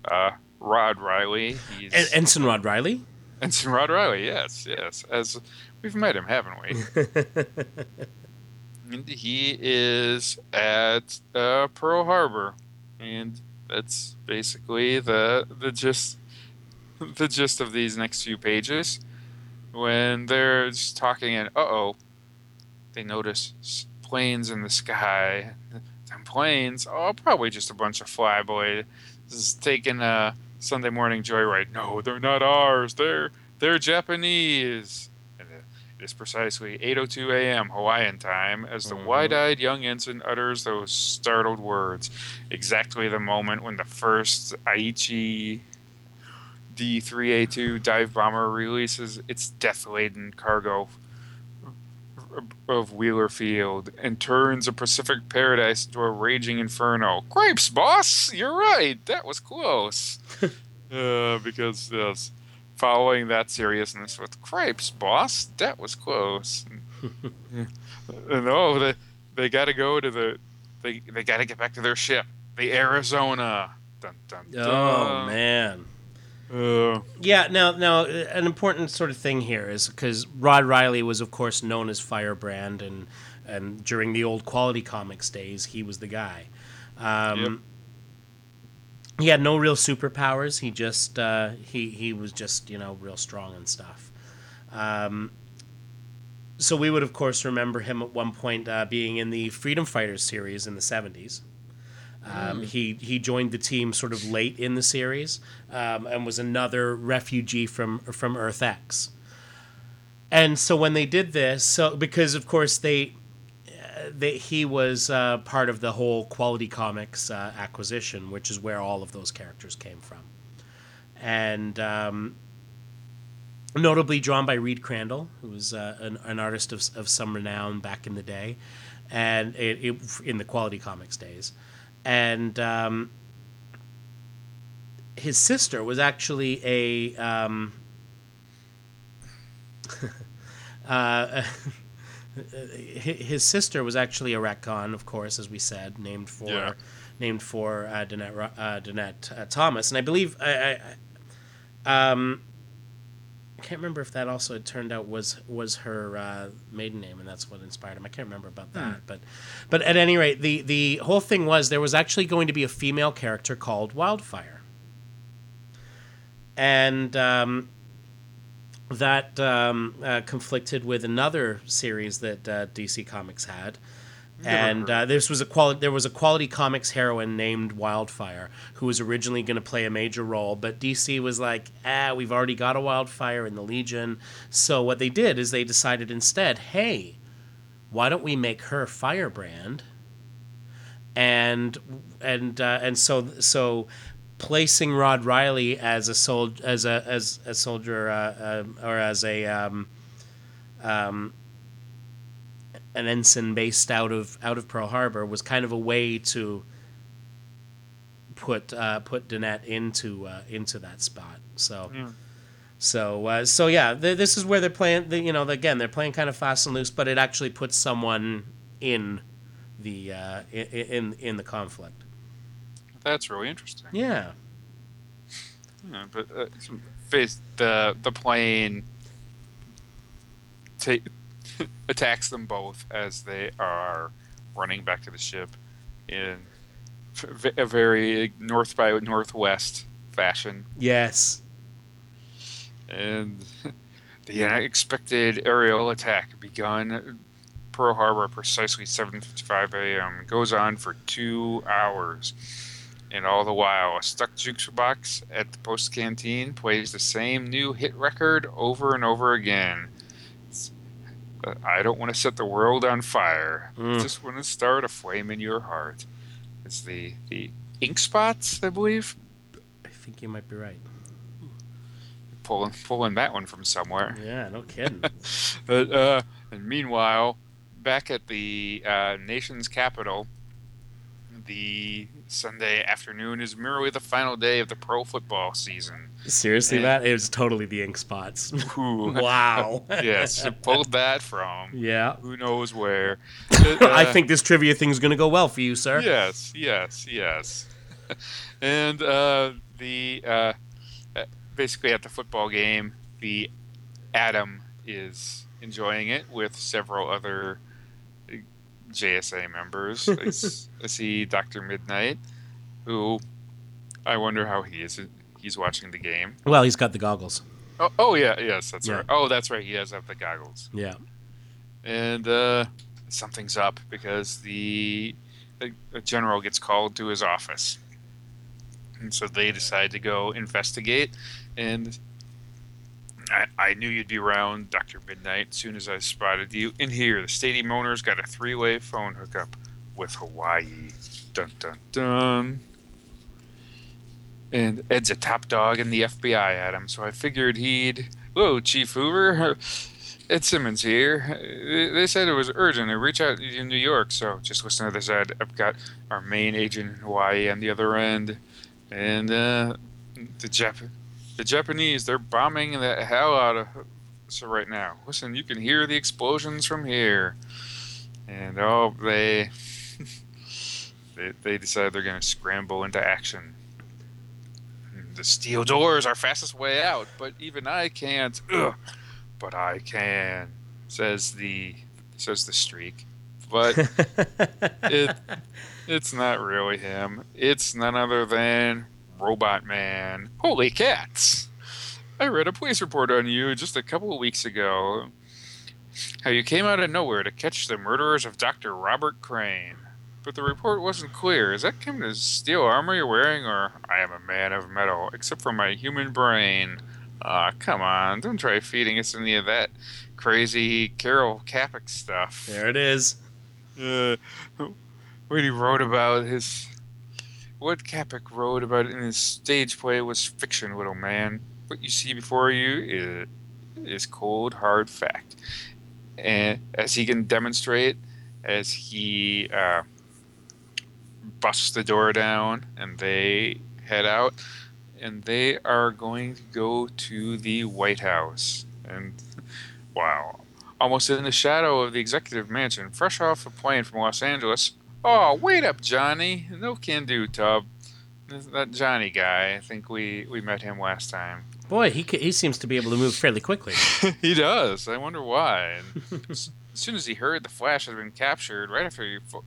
uh, Rod Reilly. He's En- Ensign Rod Reilly. Ensign Rod Reilly, yes, yes. As we've met him, haven't we? and he is at uh, Pearl Harbor, and that's basically the the gist the gist of these next few pages. When they're just talking, and uh oh, they notice planes in the sky. Them planes, oh, probably just a bunch of flyboys taking a Sunday morning joyride. No, they're not ours. They're they're Japanese. And it is precisely 8:02 a.m. Hawaiian time as the Mhm. wide-eyed young ensign utters those startled words. Exactly the moment when the first Aichi D3A2 dive bomber releases its death-laden cargo of Wheeler Field and turns a Pacific paradise into a raging inferno. Grapes, boss! You're right. That was close. uh, because yes, following that seriousness with grapes, boss, that was close. and oh, they they got to go to the they they got to get back to their ship, the Arizona. Dun, dun, dun. Oh man. Uh, Yeah, now now uh, an important sort of thing here is because Rod Reilly was of course known as Firebrand, and and during the old Quality Comics days, he was the guy. Um, He had no real superpowers. He just uh, he he was just you know real strong and stuff. Um, so we would of course remember him at one point uh, being in the Freedom Fighters series in the seventies. Um, He he joined the team sort of late in the series, um, and was another refugee from from Earth X. And so when they did this, so because of course they, uh, they he was uh, part of the whole Quality Comics uh, acquisition, which is where all of those characters came from, and. Um, Notably drawn by Reed Crandall, who was uh, an, an artist of, of some renown back in the day, and it, it, in the Quality Comics days and um, his sister was actually a um, uh, his sister was actually a retcon, of course, as we said, named for Yeah. named for uh, Danette, uh, Danette uh, Thomas, and I believe I, I, um, can't remember if that also it turned out was was her uh, maiden name, and that's what inspired him. I can't remember about that, but but at any rate, the the whole thing was there was actually going to be a female character called Wildfire, and um, that um, uh, conflicted with another series that uh, DC Comics had. And uh, this was a quality. There was a quality comics heroine named Wildfire who was originally going to play a major role, but DC was like, "Ah, we've already got a Wildfire in the Legion." So what they did is they decided instead, "Hey, why don't we make her Firebrand?" And and uh, and so so placing Rod Reilly as a sol- as a as a soldier uh, uh, or as a um, um, an ensign based out of out of Pearl Harbor was kind of a way to put uh, put Danette into uh, into that spot. So. Yeah. So, uh, so yeah, th- this is where they're playing. The, you know, again, they're playing kind of fast and loose, but it actually puts someone in the uh, in, in in the conflict. that's really interesting. Yeah, Yeah, but uh, face the the plane ta- attacks them both as they are running back to the ship in a very north by northwest fashion, yes, and the unexpected aerial attack begun Pearl Harbor at precisely 7:55 a.m. goes on for two hours. And all the while, a stuck jukebox at the post canteen plays the same new hit record over and over again. I don't want to set the world on fire. I Mm. just want to start a flame in your heart. It's the the ink spots, I believe. I think you might be right. Pulling pulling that one from somewhere. Yeah, no kidding. But uh, and meanwhile, back at the uh, nation's capital, the Sunday afternoon is merely the final day of the pro football season. Seriously, Yeah. Matt, it was totally the ink spots. Ooh. wow. yes, pulled that from Yeah. who knows where. I Uh, think this trivia thing is going to go well for you, sir. Yes, yes, yes. and uh, the uh, uh, basically at the football game, the Atom is enjoying it with several other JSA members. I, see Doctor Midnight, who I wonder how he is. He's watching the game. Well, he's got the goggles. Oh, oh yeah, yes, that's Yeah. right. Oh, that's right. He does have the goggles Yeah. and uh, something's up because the, the the general gets called to his office, and so they decide to go investigate. And I, I knew you'd be around, Doctor Midnight, as soon as I spotted you. In here, the stadium owner's got a three-way phone hookup with Hawaii. Dun dun dun. And Ed's a top dog in the FBI, Atom. So I figured he'd. Whoa, Chief Hoover. Ed Simmons here. They said it was urgent to reach out in New York, so just listen to this. I've got our main agent in Hawaii on the other end, and uh, the Jap- the Japanese, they're bombing the hell out of us right now. Listen, you can hear the explosions from here. And oh, they. they, they decide they're going to scramble into action. The steel doors are fastest way out, but even I can't. Ugh. But I can, says the says the streak. But it it's not really him. It's none other than Robot Man. Holy cats! I read a police report on you just a couple of weeks ago. How you came out of nowhere to catch the murderers of Dr. Robert Crane. But the report wasn't clear. Is that kind of steel armor you're wearing, or I am a man of metal, except for my human brain? Aw, oh, come on. Don't try feeding us any of that crazy Karel Čapek stuff. There it is. Uh, what he wrote about his. What Čapek wrote about in his stage play was fiction, little man. What you see before you is, is cold, hard fact. And as he can demonstrate, as he uh, busts the door down and they head out, and they are going to go to the White House. And wow, almost in the shadow of the executive mansion, fresh off a plane from Los Angeles. Oh, wait up, Johnny. No can do, Tub. That Johnny guy, I think we, we met him last time. Boy, he, he seems to be able to move fairly quickly. he does. I wonder why. as soon as he heard the Flash had been captured, right after he ph-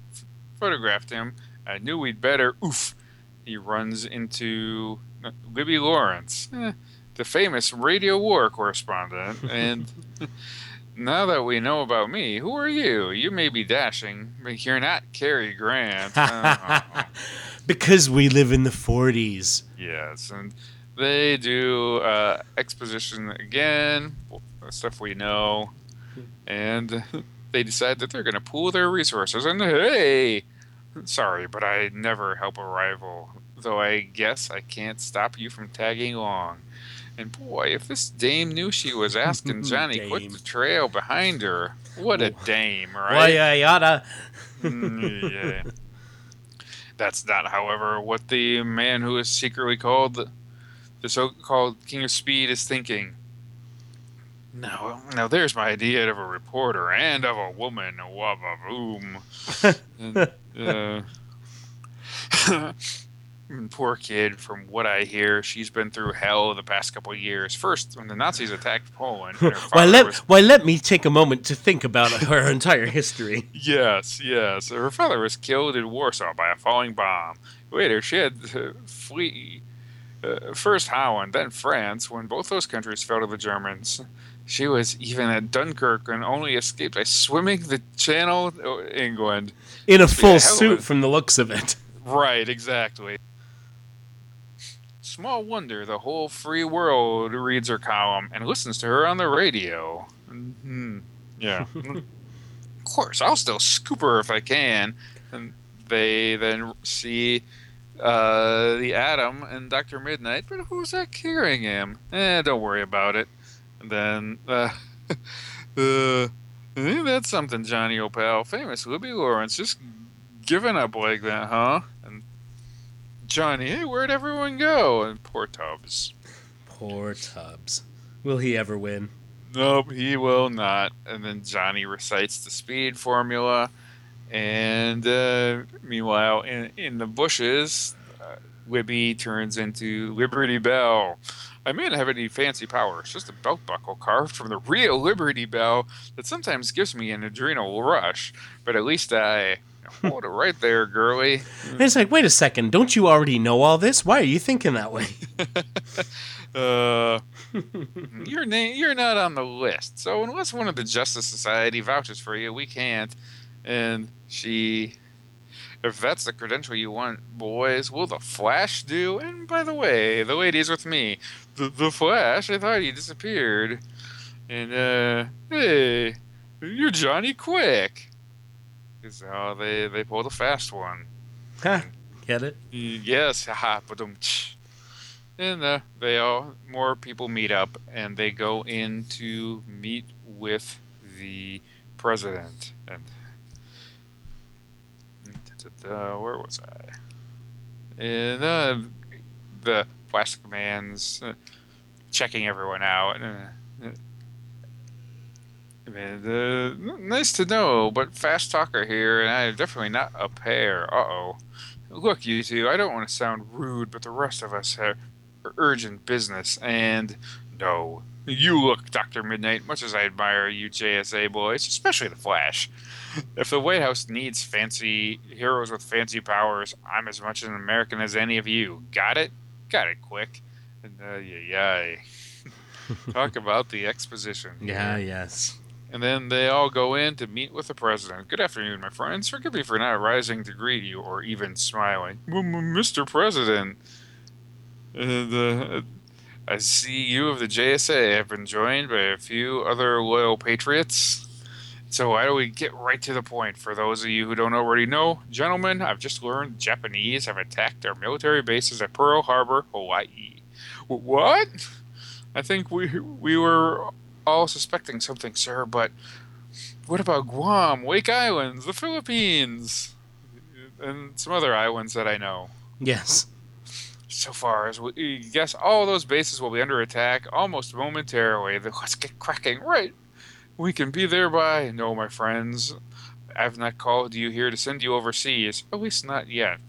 photographed him, I knew we'd better. Oof! He runs into Libby Lawrence, eh, the famous radio war correspondent, and now that we know about me, who are you? You may be dashing, but you're not Cary Grant. because we live in the 40s. Yes, and they do uh, exposition again, stuff we know, and they decide that they're going to pool their resources. And hey, sorry, but I never help a rival, though I guess I can't stop you from tagging along. And boy, if this dame knew she was asking Johnny quit the trail behind her, what a dame, right? Well, yada. Mm, yeah. That's not, however, what the man who is secretly called the so-called King of Speed is thinking. Now, now there's my idea of a reporter and of a woman. Wabba boom. and, uh, poor kid, from what I hear, she's been through hell the past couple of years. First, when the Nazis attacked Poland. why let was... why let me take a moment to think about her entire history. yes, yes. Her father was killed in Warsaw by a falling bomb. Later, she had to flee. Uh, first Holland, then France, when both those countries fell to the Germans. She was even at Dunkirk and only escaped by swimming the Channel, uh, England. In a full suit, from the looks of it. Right, exactly small wonder the whole free world reads her column and listens to her on the radio. Mm-hmm. Yeah. of course, I'll still scoop her if I can. And they then see uh, the Atom and Dr. Midnight, but who's that carrying him? Eh, don't worry about it. And then, uh, uh, that's something, Johnny Opal. Famous Libby Lawrence just giving up like that, huh? Johnny, hey, where'd everyone go? And poor Tubbs. Poor Tubbs. Will he ever win? Nope, he will not. And then Johnny recites the speed formula. And uh, meanwhile, in, in the bushes, uh, Libby turns into Liberty Bell. I may not have any fancy powers, just a belt buckle carved from the real Liberty Bell that sometimes gives me an adrenal rush. But at least I Hold it right there, girly. And it's like, wait a second, don't you already know all this? Why are you thinking that way? uh, you're na- you're not on the list, so unless one of the Justice Society vouches for you, we can't. And she, if that's the credential you want, boys, will the Flash do? And by the way, the lady's with me. The the Flash. I thought he disappeared. And uh, hey, you're Johnny Quick. Because uh, they they pulled a fast one. Get it? Yes, haha, and uh, they all more people meet up, and they go in to meet with the president. And uh, where was I? And uh, the plastic man's uh, checking everyone out. And, uh, nice to know, but fast talker here, and I'm definitely not a pair. Uh oh. Look, you two, I don't want to sound rude, but the rest of us have urgent business, and no. You look, Dr. Midnight, much as I admire you JSA boys, especially the Flash. If the White House needs fancy heroes with fancy powers, I'm as much an American as any of you. Got it? Got it quick. And, uh, yeah, yeah. Talk about the exposition. Yeah, yes. And then they all go in to meet with the president. Good afternoon, my friends. Forgive me for not rising to greet you or even smiling. Mr. President, uh, the, I see you of the JSA have been joined by a few other loyal patriots. So why don't we get right to the point? For those of you who don't already know, gentlemen, I've just learned Japanese have attacked our military bases at Pearl Harbor, Hawaii. What? I think we we were all suspecting something, sir, but what about Guam, Wake Islands, the Philippines, and some other islands that I know? Yes. So far as we guess, all those bases will be under attack almost momentarily. Let's get cracking, right? We can be there by. No, my friends, I've not called you here to send you overseas, at least not yet.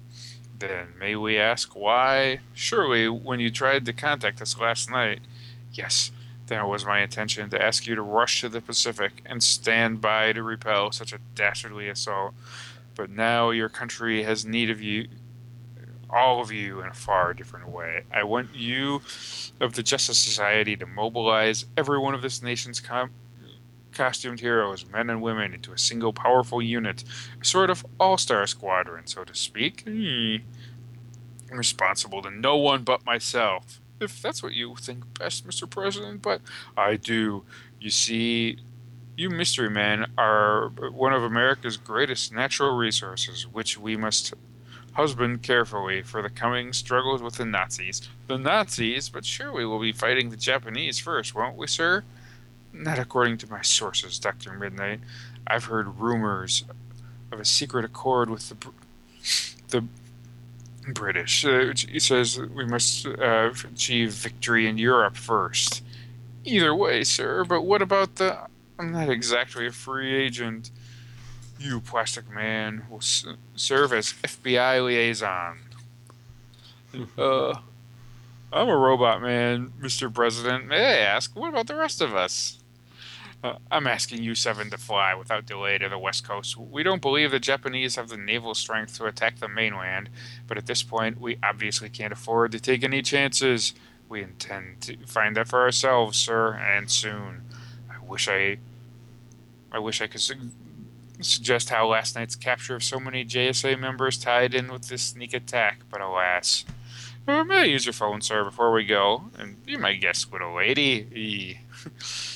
Then may we ask why? Surely, when you tried to contact us last night, yes, then it was my intention to ask you to rush to the Pacific and stand by to repel such a dastardly assault. But now your country has need of you, all of you, in a far different way. I want you of the Justice Society to mobilize every one of this nation's com- costumed heroes, men and women, into a single powerful unit, a sort of all star squadron, so to speak. I'm responsible to no one but myself if that's what you think best, Mr. President, but I do. You see, you mystery men are one of America's greatest natural resources, which we must husband carefully for the coming struggles with the Nazis. The Nazis, but surely we'll be fighting the Japanese first, won't we, sir? Not according to my sources, Dr. Midnight. I've heard rumors of a secret accord with the the British. Uh, he says we must uh, achieve victory in Europe first. Either way, sir, but what about the. I'm not exactly a free agent. You, plastic man, will s- serve as FBI liaison. uh, I'm a robot man, Mr. President. May I ask, what about the rest of us? Uh, I'm asking U 7 to fly without delay to the west coast. We don't believe the Japanese have the naval strength to attack the mainland, but at this point, we obviously can't afford to take any chances. We intend to find that for ourselves, sir, and soon. I wish I, I wish I could su- suggest how last night's capture of so many JSA members tied in with this sneak attack, but alas. May I use your phone, sir, before we go? And be my guest, little lady.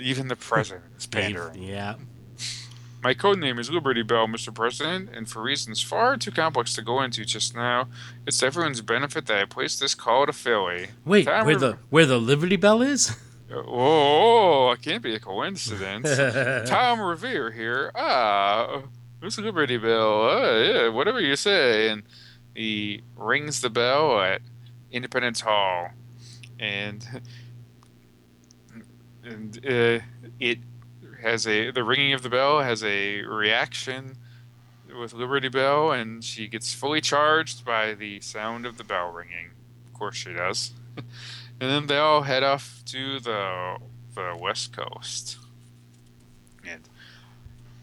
Even the president is pandering. Yeah. My code name is Liberty Belle, Mr. President, and for reasons far too complex to go into just now, it's to everyone's benefit that I place this call to Philly. Wait, Time where the where the Liberty Bell is? Oh, it can't be a coincidence. Tom Revere here. Ah, Mr. Liberty Bell. Ah, yeah, whatever you say. And he rings the bell at Independence Hall, and and uh, it has a the ringing of the bell has a reaction with Liberty Belle, and she gets fully charged by the sound of the bell ringing. Of course, she does. and then they all head off to the the west coast. And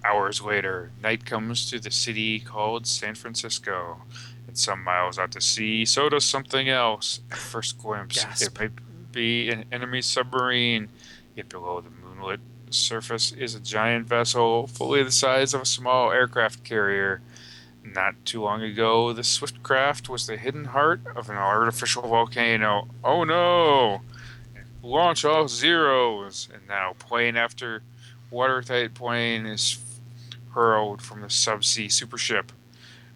hours later, night comes to the city called San Francisco. And some miles out to sea, so does something else. At first glimpse, Gasp. it might be an enemy submarine. Below the moonlit surface is a giant vessel, fully the size of a small aircraft carrier. Not too long ago, the swift craft was the hidden heart of an artificial volcano. Oh no! Launch all zeros, and now plane after watertight plane is hurled from the subsea supership,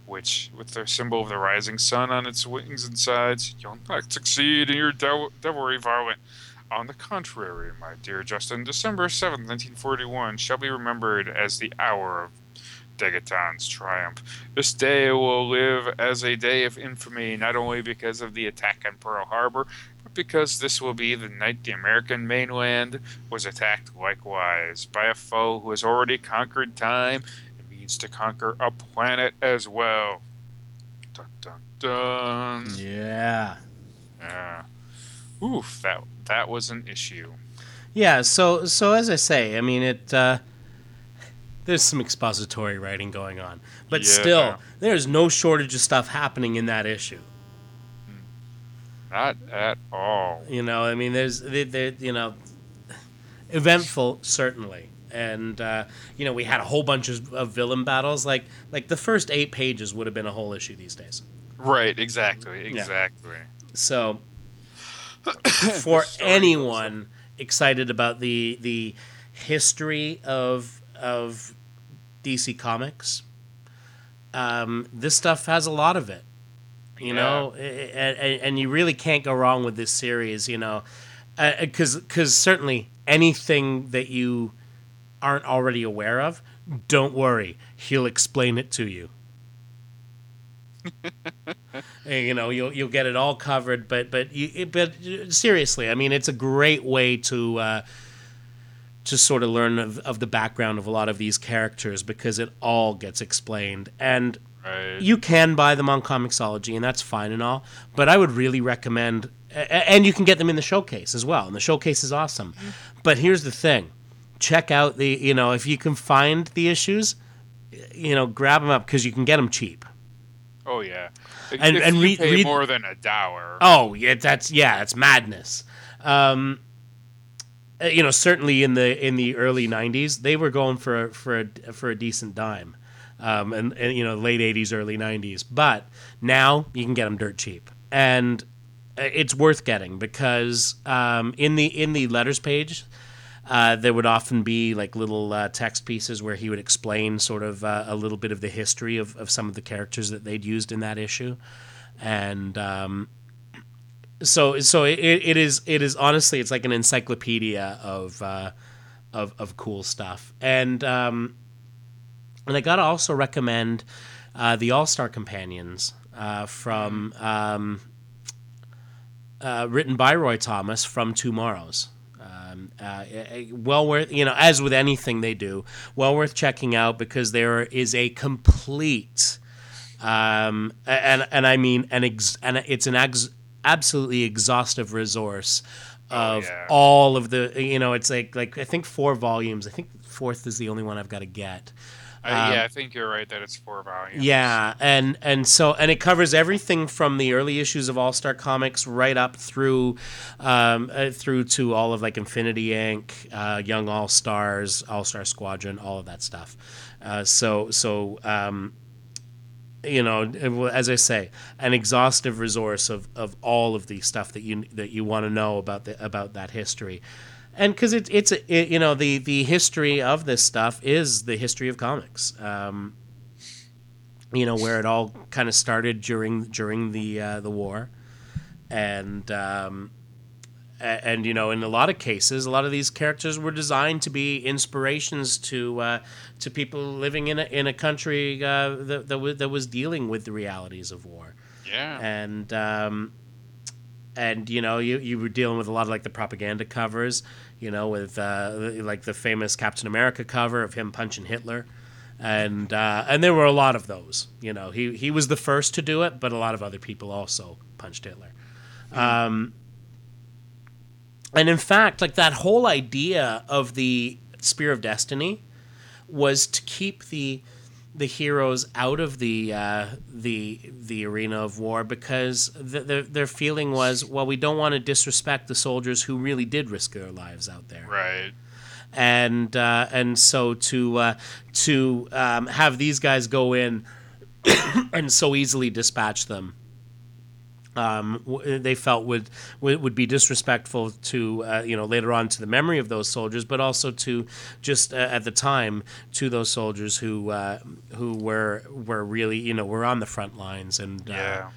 which, with the symbol of the rising sun on its wings and sides, you'll not succeed in your dev- devilry, varlet. On the contrary, my dear Justin, December 7th, 1941 shall be remembered as the hour of Degaton's triumph. This day will live as a day of infamy, not only because of the attack on Pearl Harbor, but because this will be the night the American mainland was attacked likewise by a foe who has already conquered time and means to conquer a planet as well. Dun dun dun. Yeah. Yeah. Oof, that that was an issue. Yeah, so so as I say, I mean it uh there's some expository writing going on. But Yeah. still, there's no shortage of stuff happening in that issue. Not at all. You know, I mean, there's, there, there, you know, eventful certainly, and uh, you know, we had a whole bunch of, of villain battles. Like, like the first eight pages would have been a whole issue these days. Right, exactly, exactly. So, for anyone excited about the the history of of DC Comics, um, this stuff has a lot of it. You Yeah. know, and, and you really can't go wrong with this series. You know, because because certainly anything that you aren't already aware of, don't worry, he'll explain it to you. And, you know you'll you'll get it all covered but but you but seriously i mean it's a great way to uh to sort of learn of, of the background of a lot of these characters because it all gets explained and Right. you can buy them on Comixology, and that's fine and all. But I would really recommend, a- a- and you can get them in the showcase as well. And the showcase is awesome. But here's the thing: check out the, you know, if you can find the issues, you know, grab them up because you can get them cheap. Oh yeah. And- if and read- pay read- more than a dower. Oh, yeah, that's yeah, it's madness. Um, uh, you know, certainly in the in the early '90s, they were going for a, for a, for a decent dime, um, and, and you know, late '80s, early '90s. But now you can get them dirt cheap, and uh, it's worth getting because um, in the in the letters page. Uh, there would often be like little uh, text pieces where he would explain sort of uh, a little bit of the history of, of some of the characters that they'd used in that issue, and um, so so it, it is it is honestly it's like an encyclopedia of uh, of of cool stuff and um, and I gotta also recommend uh, the All Star Companions uh, from um, written by Roy Thomas from TwoMorrows. Um, uh, eh, well worth you know as with anything they do, well worth checking out because there is a complete um, and and I mean an ex, and it's an ex, absolutely exhaustive resource of yeah. all of the you know it's like like I think four volumes. I think fourth is the only one I've got to get. I, yeah, I think you're right that it's four volumes. Um, Yeah, and and so and it covers everything from the early issues of All Star Comics right up through um, uh, through to all of like Infinity Inc., uh, Young All Stars, All Star Squadron, all of that stuff. Uh, so so um, you know, as I say, an exhaustive resource of, of all of the stuff that you that you want to know about the about that history, and because it, it's a, it, you know the the history of this stuff is the history of comics. Um, you know where it all kind of started during during the uh, the war, and um, and you know in a lot of cases, a lot of these characters were designed to be inspirations to uh, to people living in a in a country uh, that that, w- that was dealing with the realities of war Yeah. and um, and you know you, you were dealing with a lot of like the propaganda covers you know with uh, like the famous captain america cover of him punching hitler. And uh, and there were a lot of those you know. He, he was the first to do it but a lot of other people also punched hitler. Um, and in fact like that whole idea of the spear of destiny was to keep the the heroes out of the uh, the the arena of war because th- their their feeling was well we don't want to disrespect the soldiers who really did risk their lives out there Right. and uh, and so to uh, to um, have these guys go in and so easily dispatch them. Um, they felt would would be disrespectful to uh, you know later on to the memory of those soldiers, but also to just uh, at the time to those soldiers who uh, who were were really you know were on the front lines and uh, Yeah.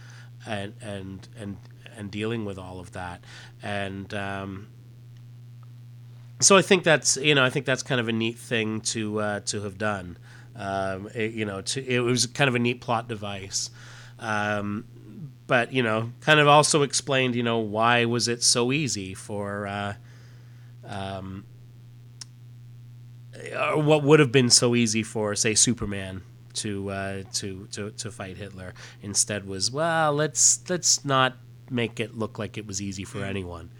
and and and and dealing with all of that and um, so I think that's you know I think that's kind of a neat thing to uh, to have done. Um, it, you know, to, it was kind of a neat plot device. Um, but you know, kind of also explained, you know, why was it so easy for, uh, um, or what would have been so easy for, say, Superman to uh, to to to fight Hitler. Instead, was well, let's let's not make it look like it was easy for anyone,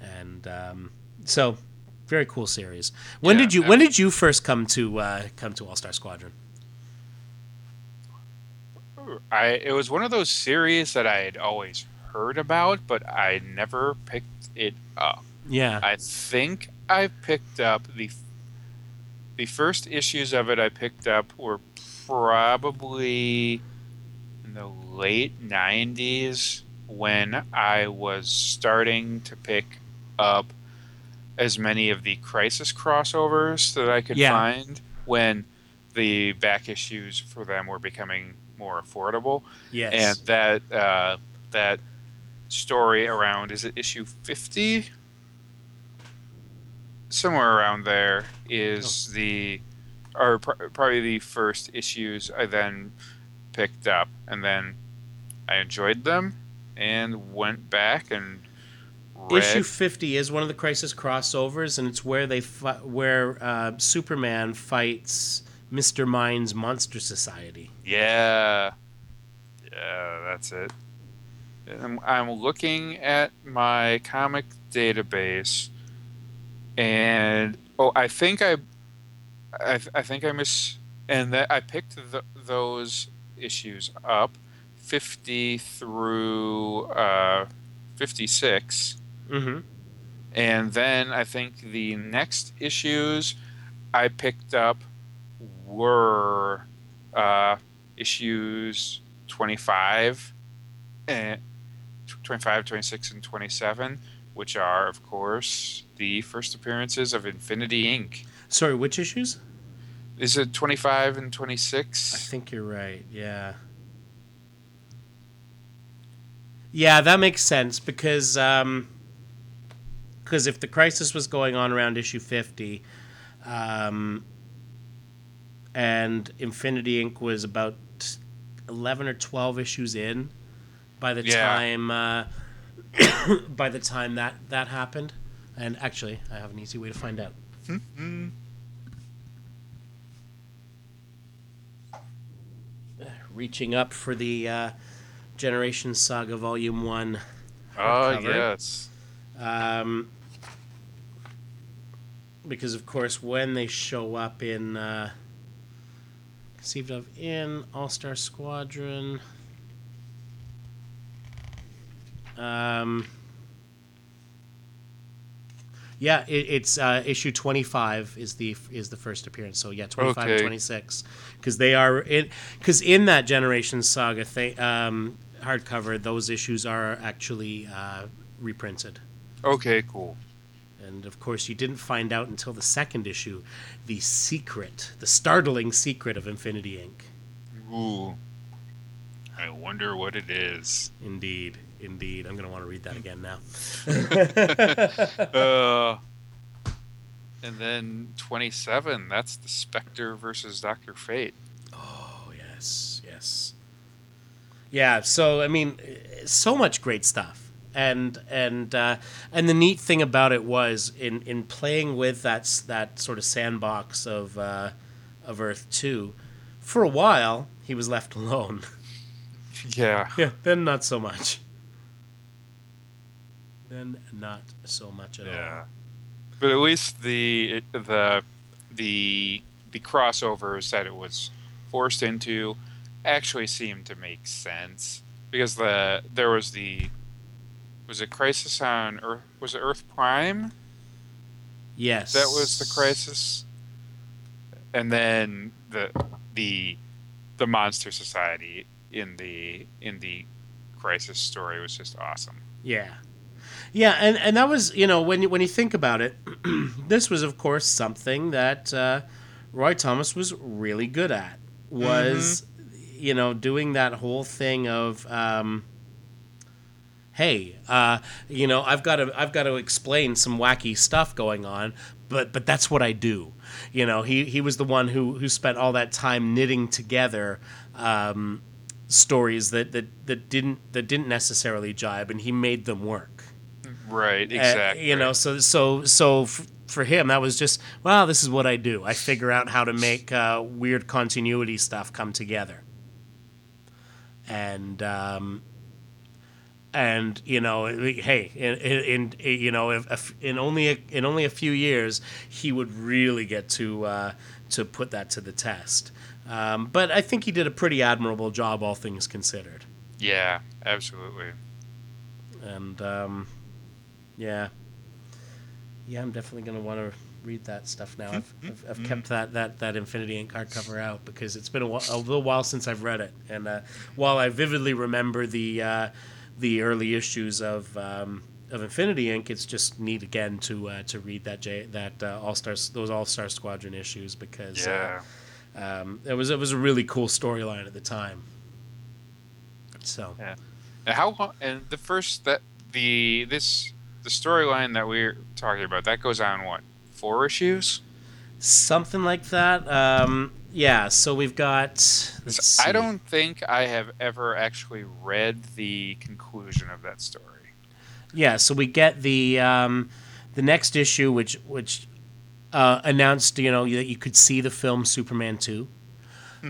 and um, so very cool series. When Yeah, did you when did you first come to uh, come to All Star Squadron? I it was one of those series that I had always heard about, but I never picked it up. Yeah, I think I picked up the the first issues of it. I picked up were probably in the late '90s when I was starting to pick up as many of the Crisis crossovers that I could Yeah. find when the back issues for them were becoming more affordable. Yes, and that uh, that story around is it issue 50 somewhere around there is the or pr- probably the first issues i then picked up and then i enjoyed them and went back and read Issue fifty is one of the Crisis crossovers, and it's where they fi- where uh, Superman fights Mister Mind's Monster Society. Yeah. Yeah, that's it. I'm, I'm looking at my comic database, and oh, I think I, I, I think I miss, and that I picked th those issues up, fifty through uh, fifty six, Mm-hmm. and then I think the next issues I picked up were uh, issues 25 and 25, 26, and 27, which are, of course, the first appearances of Infinity Inc. Sorry, which issues? Is it 25 and 26? I think you're right. Yeah. Yeah, that makes sense because um, because if the crisis was going on around issue fifty, um, and Infinity Inc. was about eleven or twelve issues in by the Yeah. time uh, by the time that that happened. And actually, I have an easy way to find out. Reaching up for the uh, Generation Saga Volume One. Oh, yes. Um, because of course, when they show up in uh, conceived of in All Star Squadron, um, yeah, it, it's uh, issue twenty five is the is the first appearance. So yeah, 25 and Okay. 26 because they are in because in that Generation Saga th- um, hardcover, those issues are actually uh, reprinted. Okay, cool. And of course, you didn't find out until the second issue the secret, the startling secret of Infinity Inc. Ooh. I wonder what it is. Indeed, indeed. I'm going to want to read that again now. uh, and then 27, that's the Spectre versus Dr. Fate. Oh, yes, yes. Yeah, so, I mean, so much great stuff. And and uh, and the neat thing about it was in, in playing with that that sort of sandbox of uh, of Earth two, for a while he was left alone. Yeah. Yeah, then not so much. Then not so much at all. Yeah. But at least the the the the crossovers that it was forced into actually seemed to make sense because the there was the was it Crisis on Earth was it Earth Prime. Yes. that was the crisis and then the the the monster society in the in the crisis story was just awesome Yeah. Yeah, and, and that was, you know, when you, when you think about it, this was, of course, something that uh, Roy Thomas was really good at. Was, you know, doing that whole thing of, um, hey, uh, you know, I've got to I've got to explain some wacky stuff going on, but but that's what I do. You know, he he was the one who who spent all that time knitting together. Um, stories that, that, that didn't that didn't necessarily jibe, and he made them work. Right, Uh, exactly. you know, so so so f- for him, that was just well, this is what I do. I figure out how to make uh, weird continuity stuff come together, and um, and you know, hey, in, in, in you know, if, if in only a, in only a few years, he would really get to uh, to put that to the test. Um, but I think he did a pretty admirable job, all things considered. yeah, absolutely. and um, yeah, yeah, I'm definitely gonna want to read that stuff now. I've, I've, I've kept that, that that Infinity Inc hardcover out because it's been a, wh- a little while since I've read it, and uh, while I vividly remember the uh, the early issues of um, of Infinity Inc. it's just neat again to uh, to read that J- that uh, All Stars those All Star Squadron issues because Yeah. uh, um, it was it was a really cool storyline at the time. So. Yeah. How long? And the first that the this the storyline that we're talking about that goes on what four issues? Something like that. Um, yeah. So we've got. Let's I don't think I have ever actually read the conclusion of that story. Yeah. So we get the um, the next issue, which which uh, announced you know that you could see the film Superman two.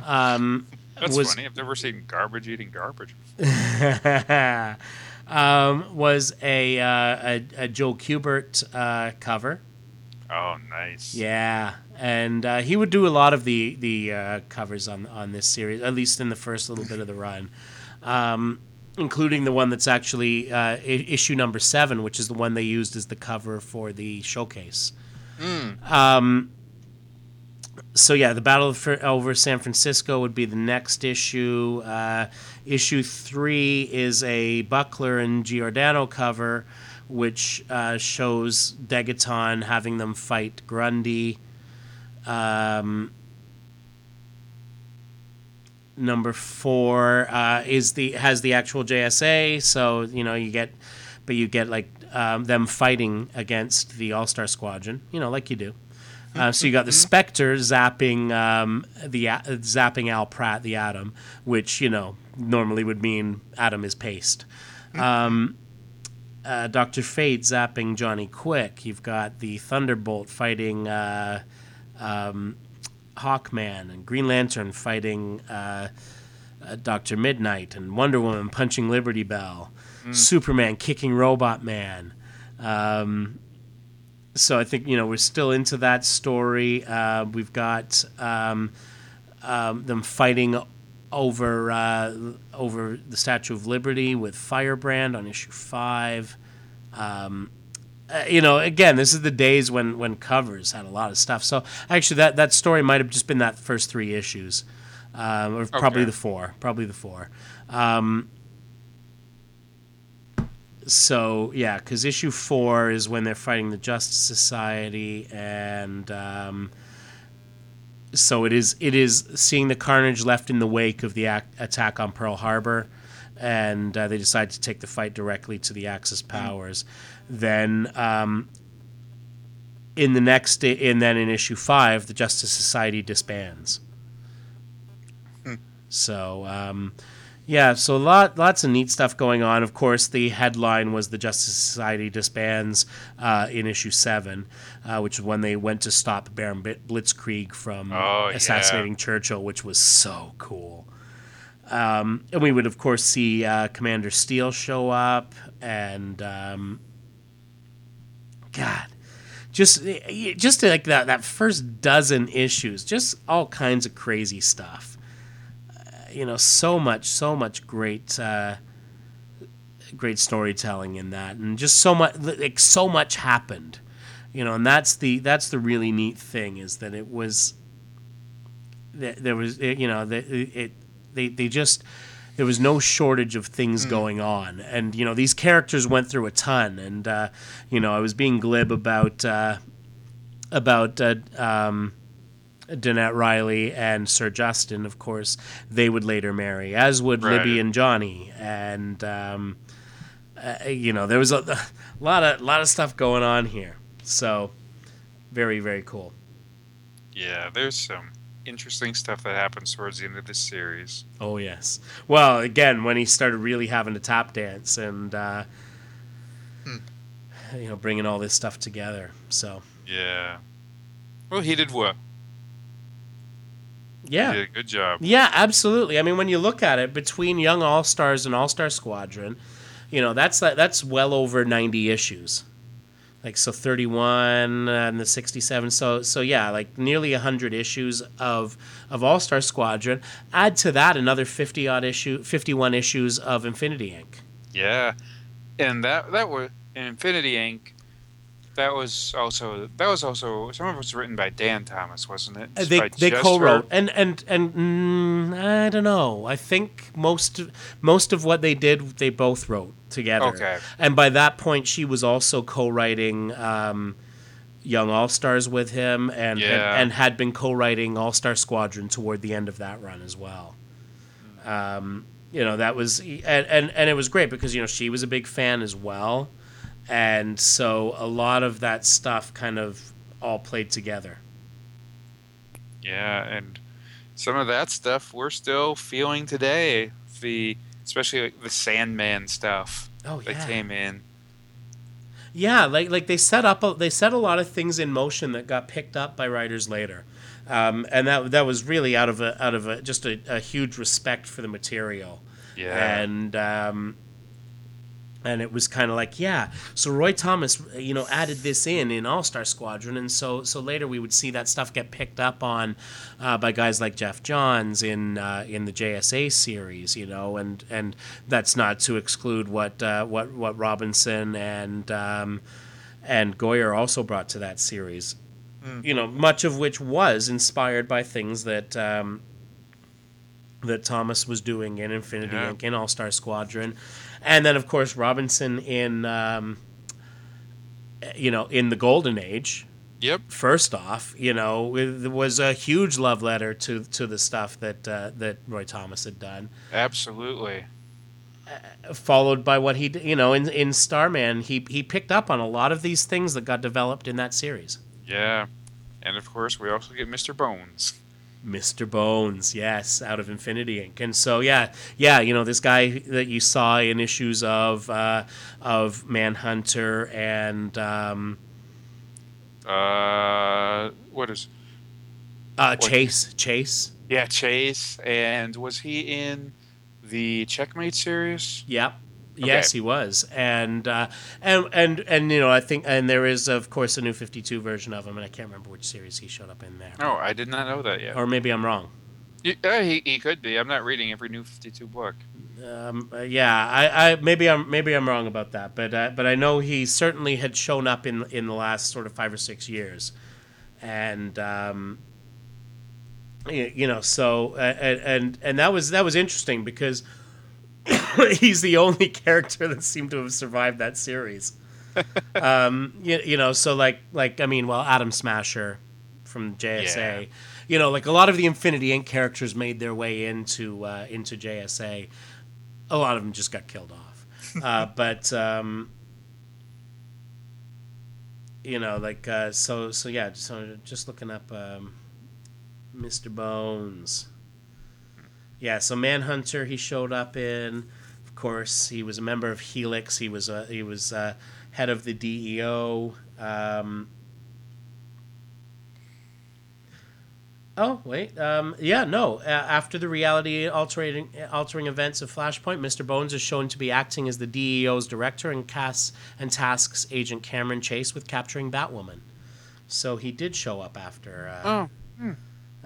Um, That's was funny. I've never seen garbage eating garbage. um, was a, uh, a a Joe Kubert uh, cover. Oh, nice. Yeah, and uh, he would do a lot of the the uh, covers on on this series, at least in the first little bit of the run, um, including the one that's actually uh, I- issue number seven, which is the one they used as the cover for the showcase. Um, so yeah, the battle for, over San Francisco would be the next issue. Uh, issue three is a Buckler and Giordano cover, which uh, shows Degaton having them fight Grundy. Um, number four uh, is the has the actual JSA, so you know you get, but you get like um, them fighting against the All Star Squadron, you know, like you do. Uh, so you got the Spectre zapping um, the A- zapping Al Pratt, the Atom, which you know normally would mean Atom is paste. Um, uh, Doctor Fate zapping Johnny Quick. You've got the Thunderbolt fighting uh, um, Hawkman, and Green Lantern fighting uh, uh, Doctor Midnight, and Wonder Woman punching Liberty Belle. Superman kicking Robot Man. Um, so I think you know we're still into that story. Uh, we've got um, um, them fighting over uh, over the Statue of Liberty with Firebrand on issue five. Um, uh, you know, again, this is the days when when covers had a lot of stuff. So actually, that that story might have just been that first three issues, um, or probably the four, probably the four. Um, so yeah, because issue four is when they're fighting the Justice Society, and um, so it is. It is seeing the carnage left in the wake of the ac- attack on Pearl Harbor, and uh, they decide to take the fight directly to the Axis powers. Then um, in the next, and then in issue five, the Justice Society disbands. So. Um, yeah, so a lot, lots of neat stuff going on. Of course, the headline was the Justice Society disbands uh, in issue seven, uh, which is when they went to stop Baron Blitzkrieg from Oh, yeah. assassinating Churchill, which was so cool. Um, and we would, of course, see uh, Commander Steele show up, and um, God, just just like that that first dozen issues, just all kinds of crazy stuff you know so much so much great uh, great storytelling in that and just so much like so much happened you know and that's the that's the really neat thing is that it was that there was you know that it they they just there was no shortage of things going on and you know these characters went through a ton and uh, you know I was being glib about uh, about uh, um, Danette Reilly and Sir Justin, of course, they would later marry, as would Right. Libby and Johnny, and um, uh, you know there was a, a lot of lot of stuff going on here. So very very cool. Yeah, there's some interesting stuff that happens towards the end of this series. Oh yes. Well, again, when he started really having to tap dance and uh, Hmm. you know bringing all this stuff together. So Yeah. Well, he did what? Yeah. He did a good job. Yeah, absolutely. I mean, when you look at it, between Young All Stars and All Star Squadron, you know that's that's well over ninety issues. Like so, thirty-one and the sixty-seven. So so yeah, like nearly hundred issues of of All Star Squadron. Add to that another fifty odd issue, fifty-one issues of Infinity Inc. Yeah, and that that was Infinity Inc. That was also that was also some of it was written by Dann Thomas, wasn't it? Uh, They they co-wrote and and and mm, I don't know. I think most most of what they did they both wrote together. Okay. And by that point, she was also co-writing um, Young All Stars with him, and, Yeah. and and had been co-writing All Star Squadron toward the end of that run as well. Um, you know that was and, and and it was great because you know she was a big fan as well, and so a lot of that stuff kind of all played together. Yeah, and some of that stuff we're still feeling today. The especially like the Sandman stuff Oh yeah. that came in. Yeah, like like they set up a, they set a lot of things in motion that got picked up by writers later, um, and that that was really out of a out of a just a, a huge respect for the material, Yeah. and um, and it was kind of like yeah. So Roy Thomas, you know, added this in in All Star Squadron, and so so later we would see that stuff get picked up on uh, by guys like Geoff Johns in uh, in the JSA series, you know, and and that's not to exclude what uh, what what Robinson and um, and Goyer also brought to that series. You know, much of which was inspired by things that um, that Thomas was doing in Infinity Yeah. Inc. in All Star Squadron, and then of course Robinson in um, you know in the Golden Age. Yep. First off, you know, it was a huge love letter to to the stuff that uh, that Roy Thomas had done. Absolutely. Followed by what he, you know, in in Starman, he he picked up on a lot of these things that got developed in that series. Yeah. And of course, we also get Mr. Bones. Mr. Bones, yes, out of Infinity Inc. And so, yeah, yeah, you know, this guy that you saw in issues of uh, of Manhunter and um, Uh, what is? uh, Chase, Chase, Yeah, Chase. And was he in the Checkmate series? yep, yes, he was, and uh, and and and you know, I think, and there is of course a new Fifty Two version of him, and I can't remember which series he showed up in there, Oh, I did not know that yet. or maybe I'm wrong. Y- uh, he, he could be. I'm not reading every new 52 book. Um, uh, yeah, I, I maybe I'm maybe I'm wrong about that, but uh, but I know he certainly had shown up in in the last sort of five or six years, and um, y- you know, so uh, and and and that was that was interesting because he's the only character that seemed to have survived that series. um, you, you know, so like like I mean, well, Atom Smasher from JSA. Yeah. You know, like a lot of the Infinity Inc. characters made their way into uh, into JSA. A lot of them just got killed off, uh, but um, you know, like uh, so so yeah. So just looking up um, Mr. Bones. Yeah, so Manhunter he showed up in. Of course, he was a member of Helix. He was a, he was uh, head of the DEO. Um, oh wait, um, yeah, no. Uh, after the reality altering altering events of Flashpoint, Mr. Bones is shown to be acting as the DEO's director and casts and tasks Agent Cameron Chase with capturing Batwoman. So he did show up after. Uh, Oh,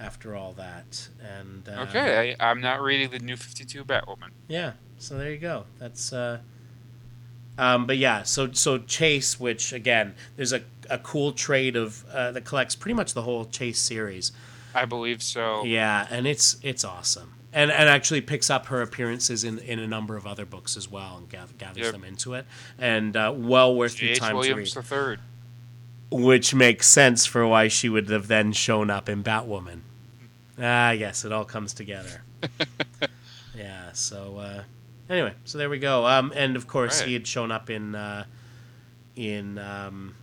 After all that, and uh, okay. I, I'm not reading the new 52 Batwoman. yeah, so there you go. That's uh um but yeah, so so Chase, which again, there's a, a cool trade of uh, that collects pretty much the whole Chase series. I believe so. Yeah, and it's it's awesome. And and actually picks up her appearances in, in a number of other books as well and gath- gathers Yep. them into it. And uh, well worth your time Williams to read. the third. Which makes sense for why she would have then shown up in Batwoman. Ah, yes, it all comes together. yeah. So uh, anyway, so there we go. Um, and of course, Right. he had shown up in uh, in um,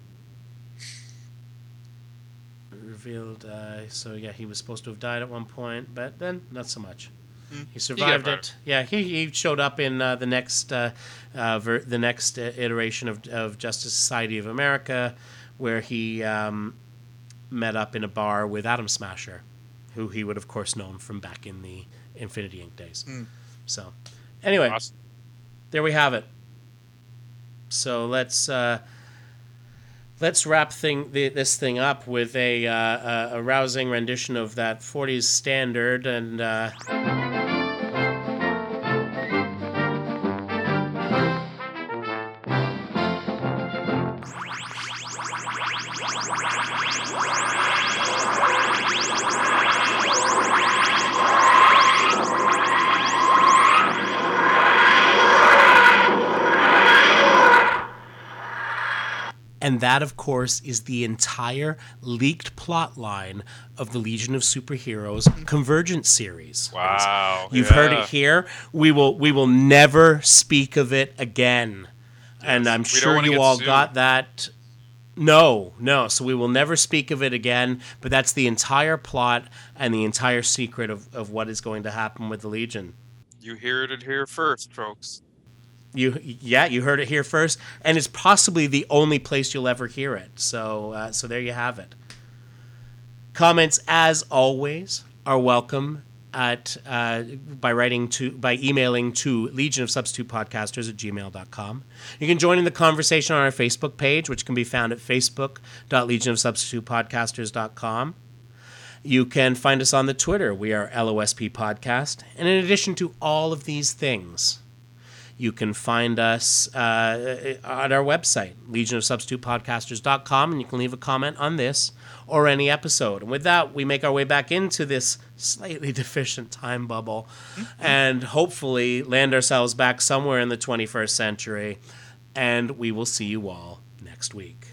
revealed. Uh, so yeah, he was supposed to have died at one point, but then not so much. Hmm. He survived it. Yeah, he, he showed up in uh, the next uh, uh, ver- the next iteration of, of Justice Society of America, where he um, met up in a bar with Atom Smasher, who he would of course known from back in the Infinity Inc. days. So, anyway, Awesome. there we have it. So let's uh, let's wrap thing th- this thing up with a, uh, a a rousing rendition of that '40s standard and. Uh, And that, of course, is the entire leaked plot line of the Legion of Superheroes Convergence series. Wow. You've heard it here. We will we will never speak of it again. and I'm we sure you all sued. got that. No, no. So we will never speak of it again. But that's the entire plot and the entire secret of, of what is going to happen with the Legion. You hear it here first, folks. You, yeah, you heard it here first, and it's possibly the only place you'll ever hear it. So, uh, so there you have it. Comments, as always, are welcome at uh, by writing to by emailing to Legion of Substitute Podcasters at gmail.com. You can join in the conversation on our Facebook page, which can be found at facebook.legionofsubstitutepodcasters.com. You can find us on the Twitter. We are LOSP Podcast. And in addition to all of these things, you can find us uh, at our website, legionofsubstitutepodcasters.com, and you can leave a comment on this or any episode. And with that, we make our way back into this slightly deficient time bubble and hopefully land ourselves back somewhere in the 21st century. And we will see you all next week.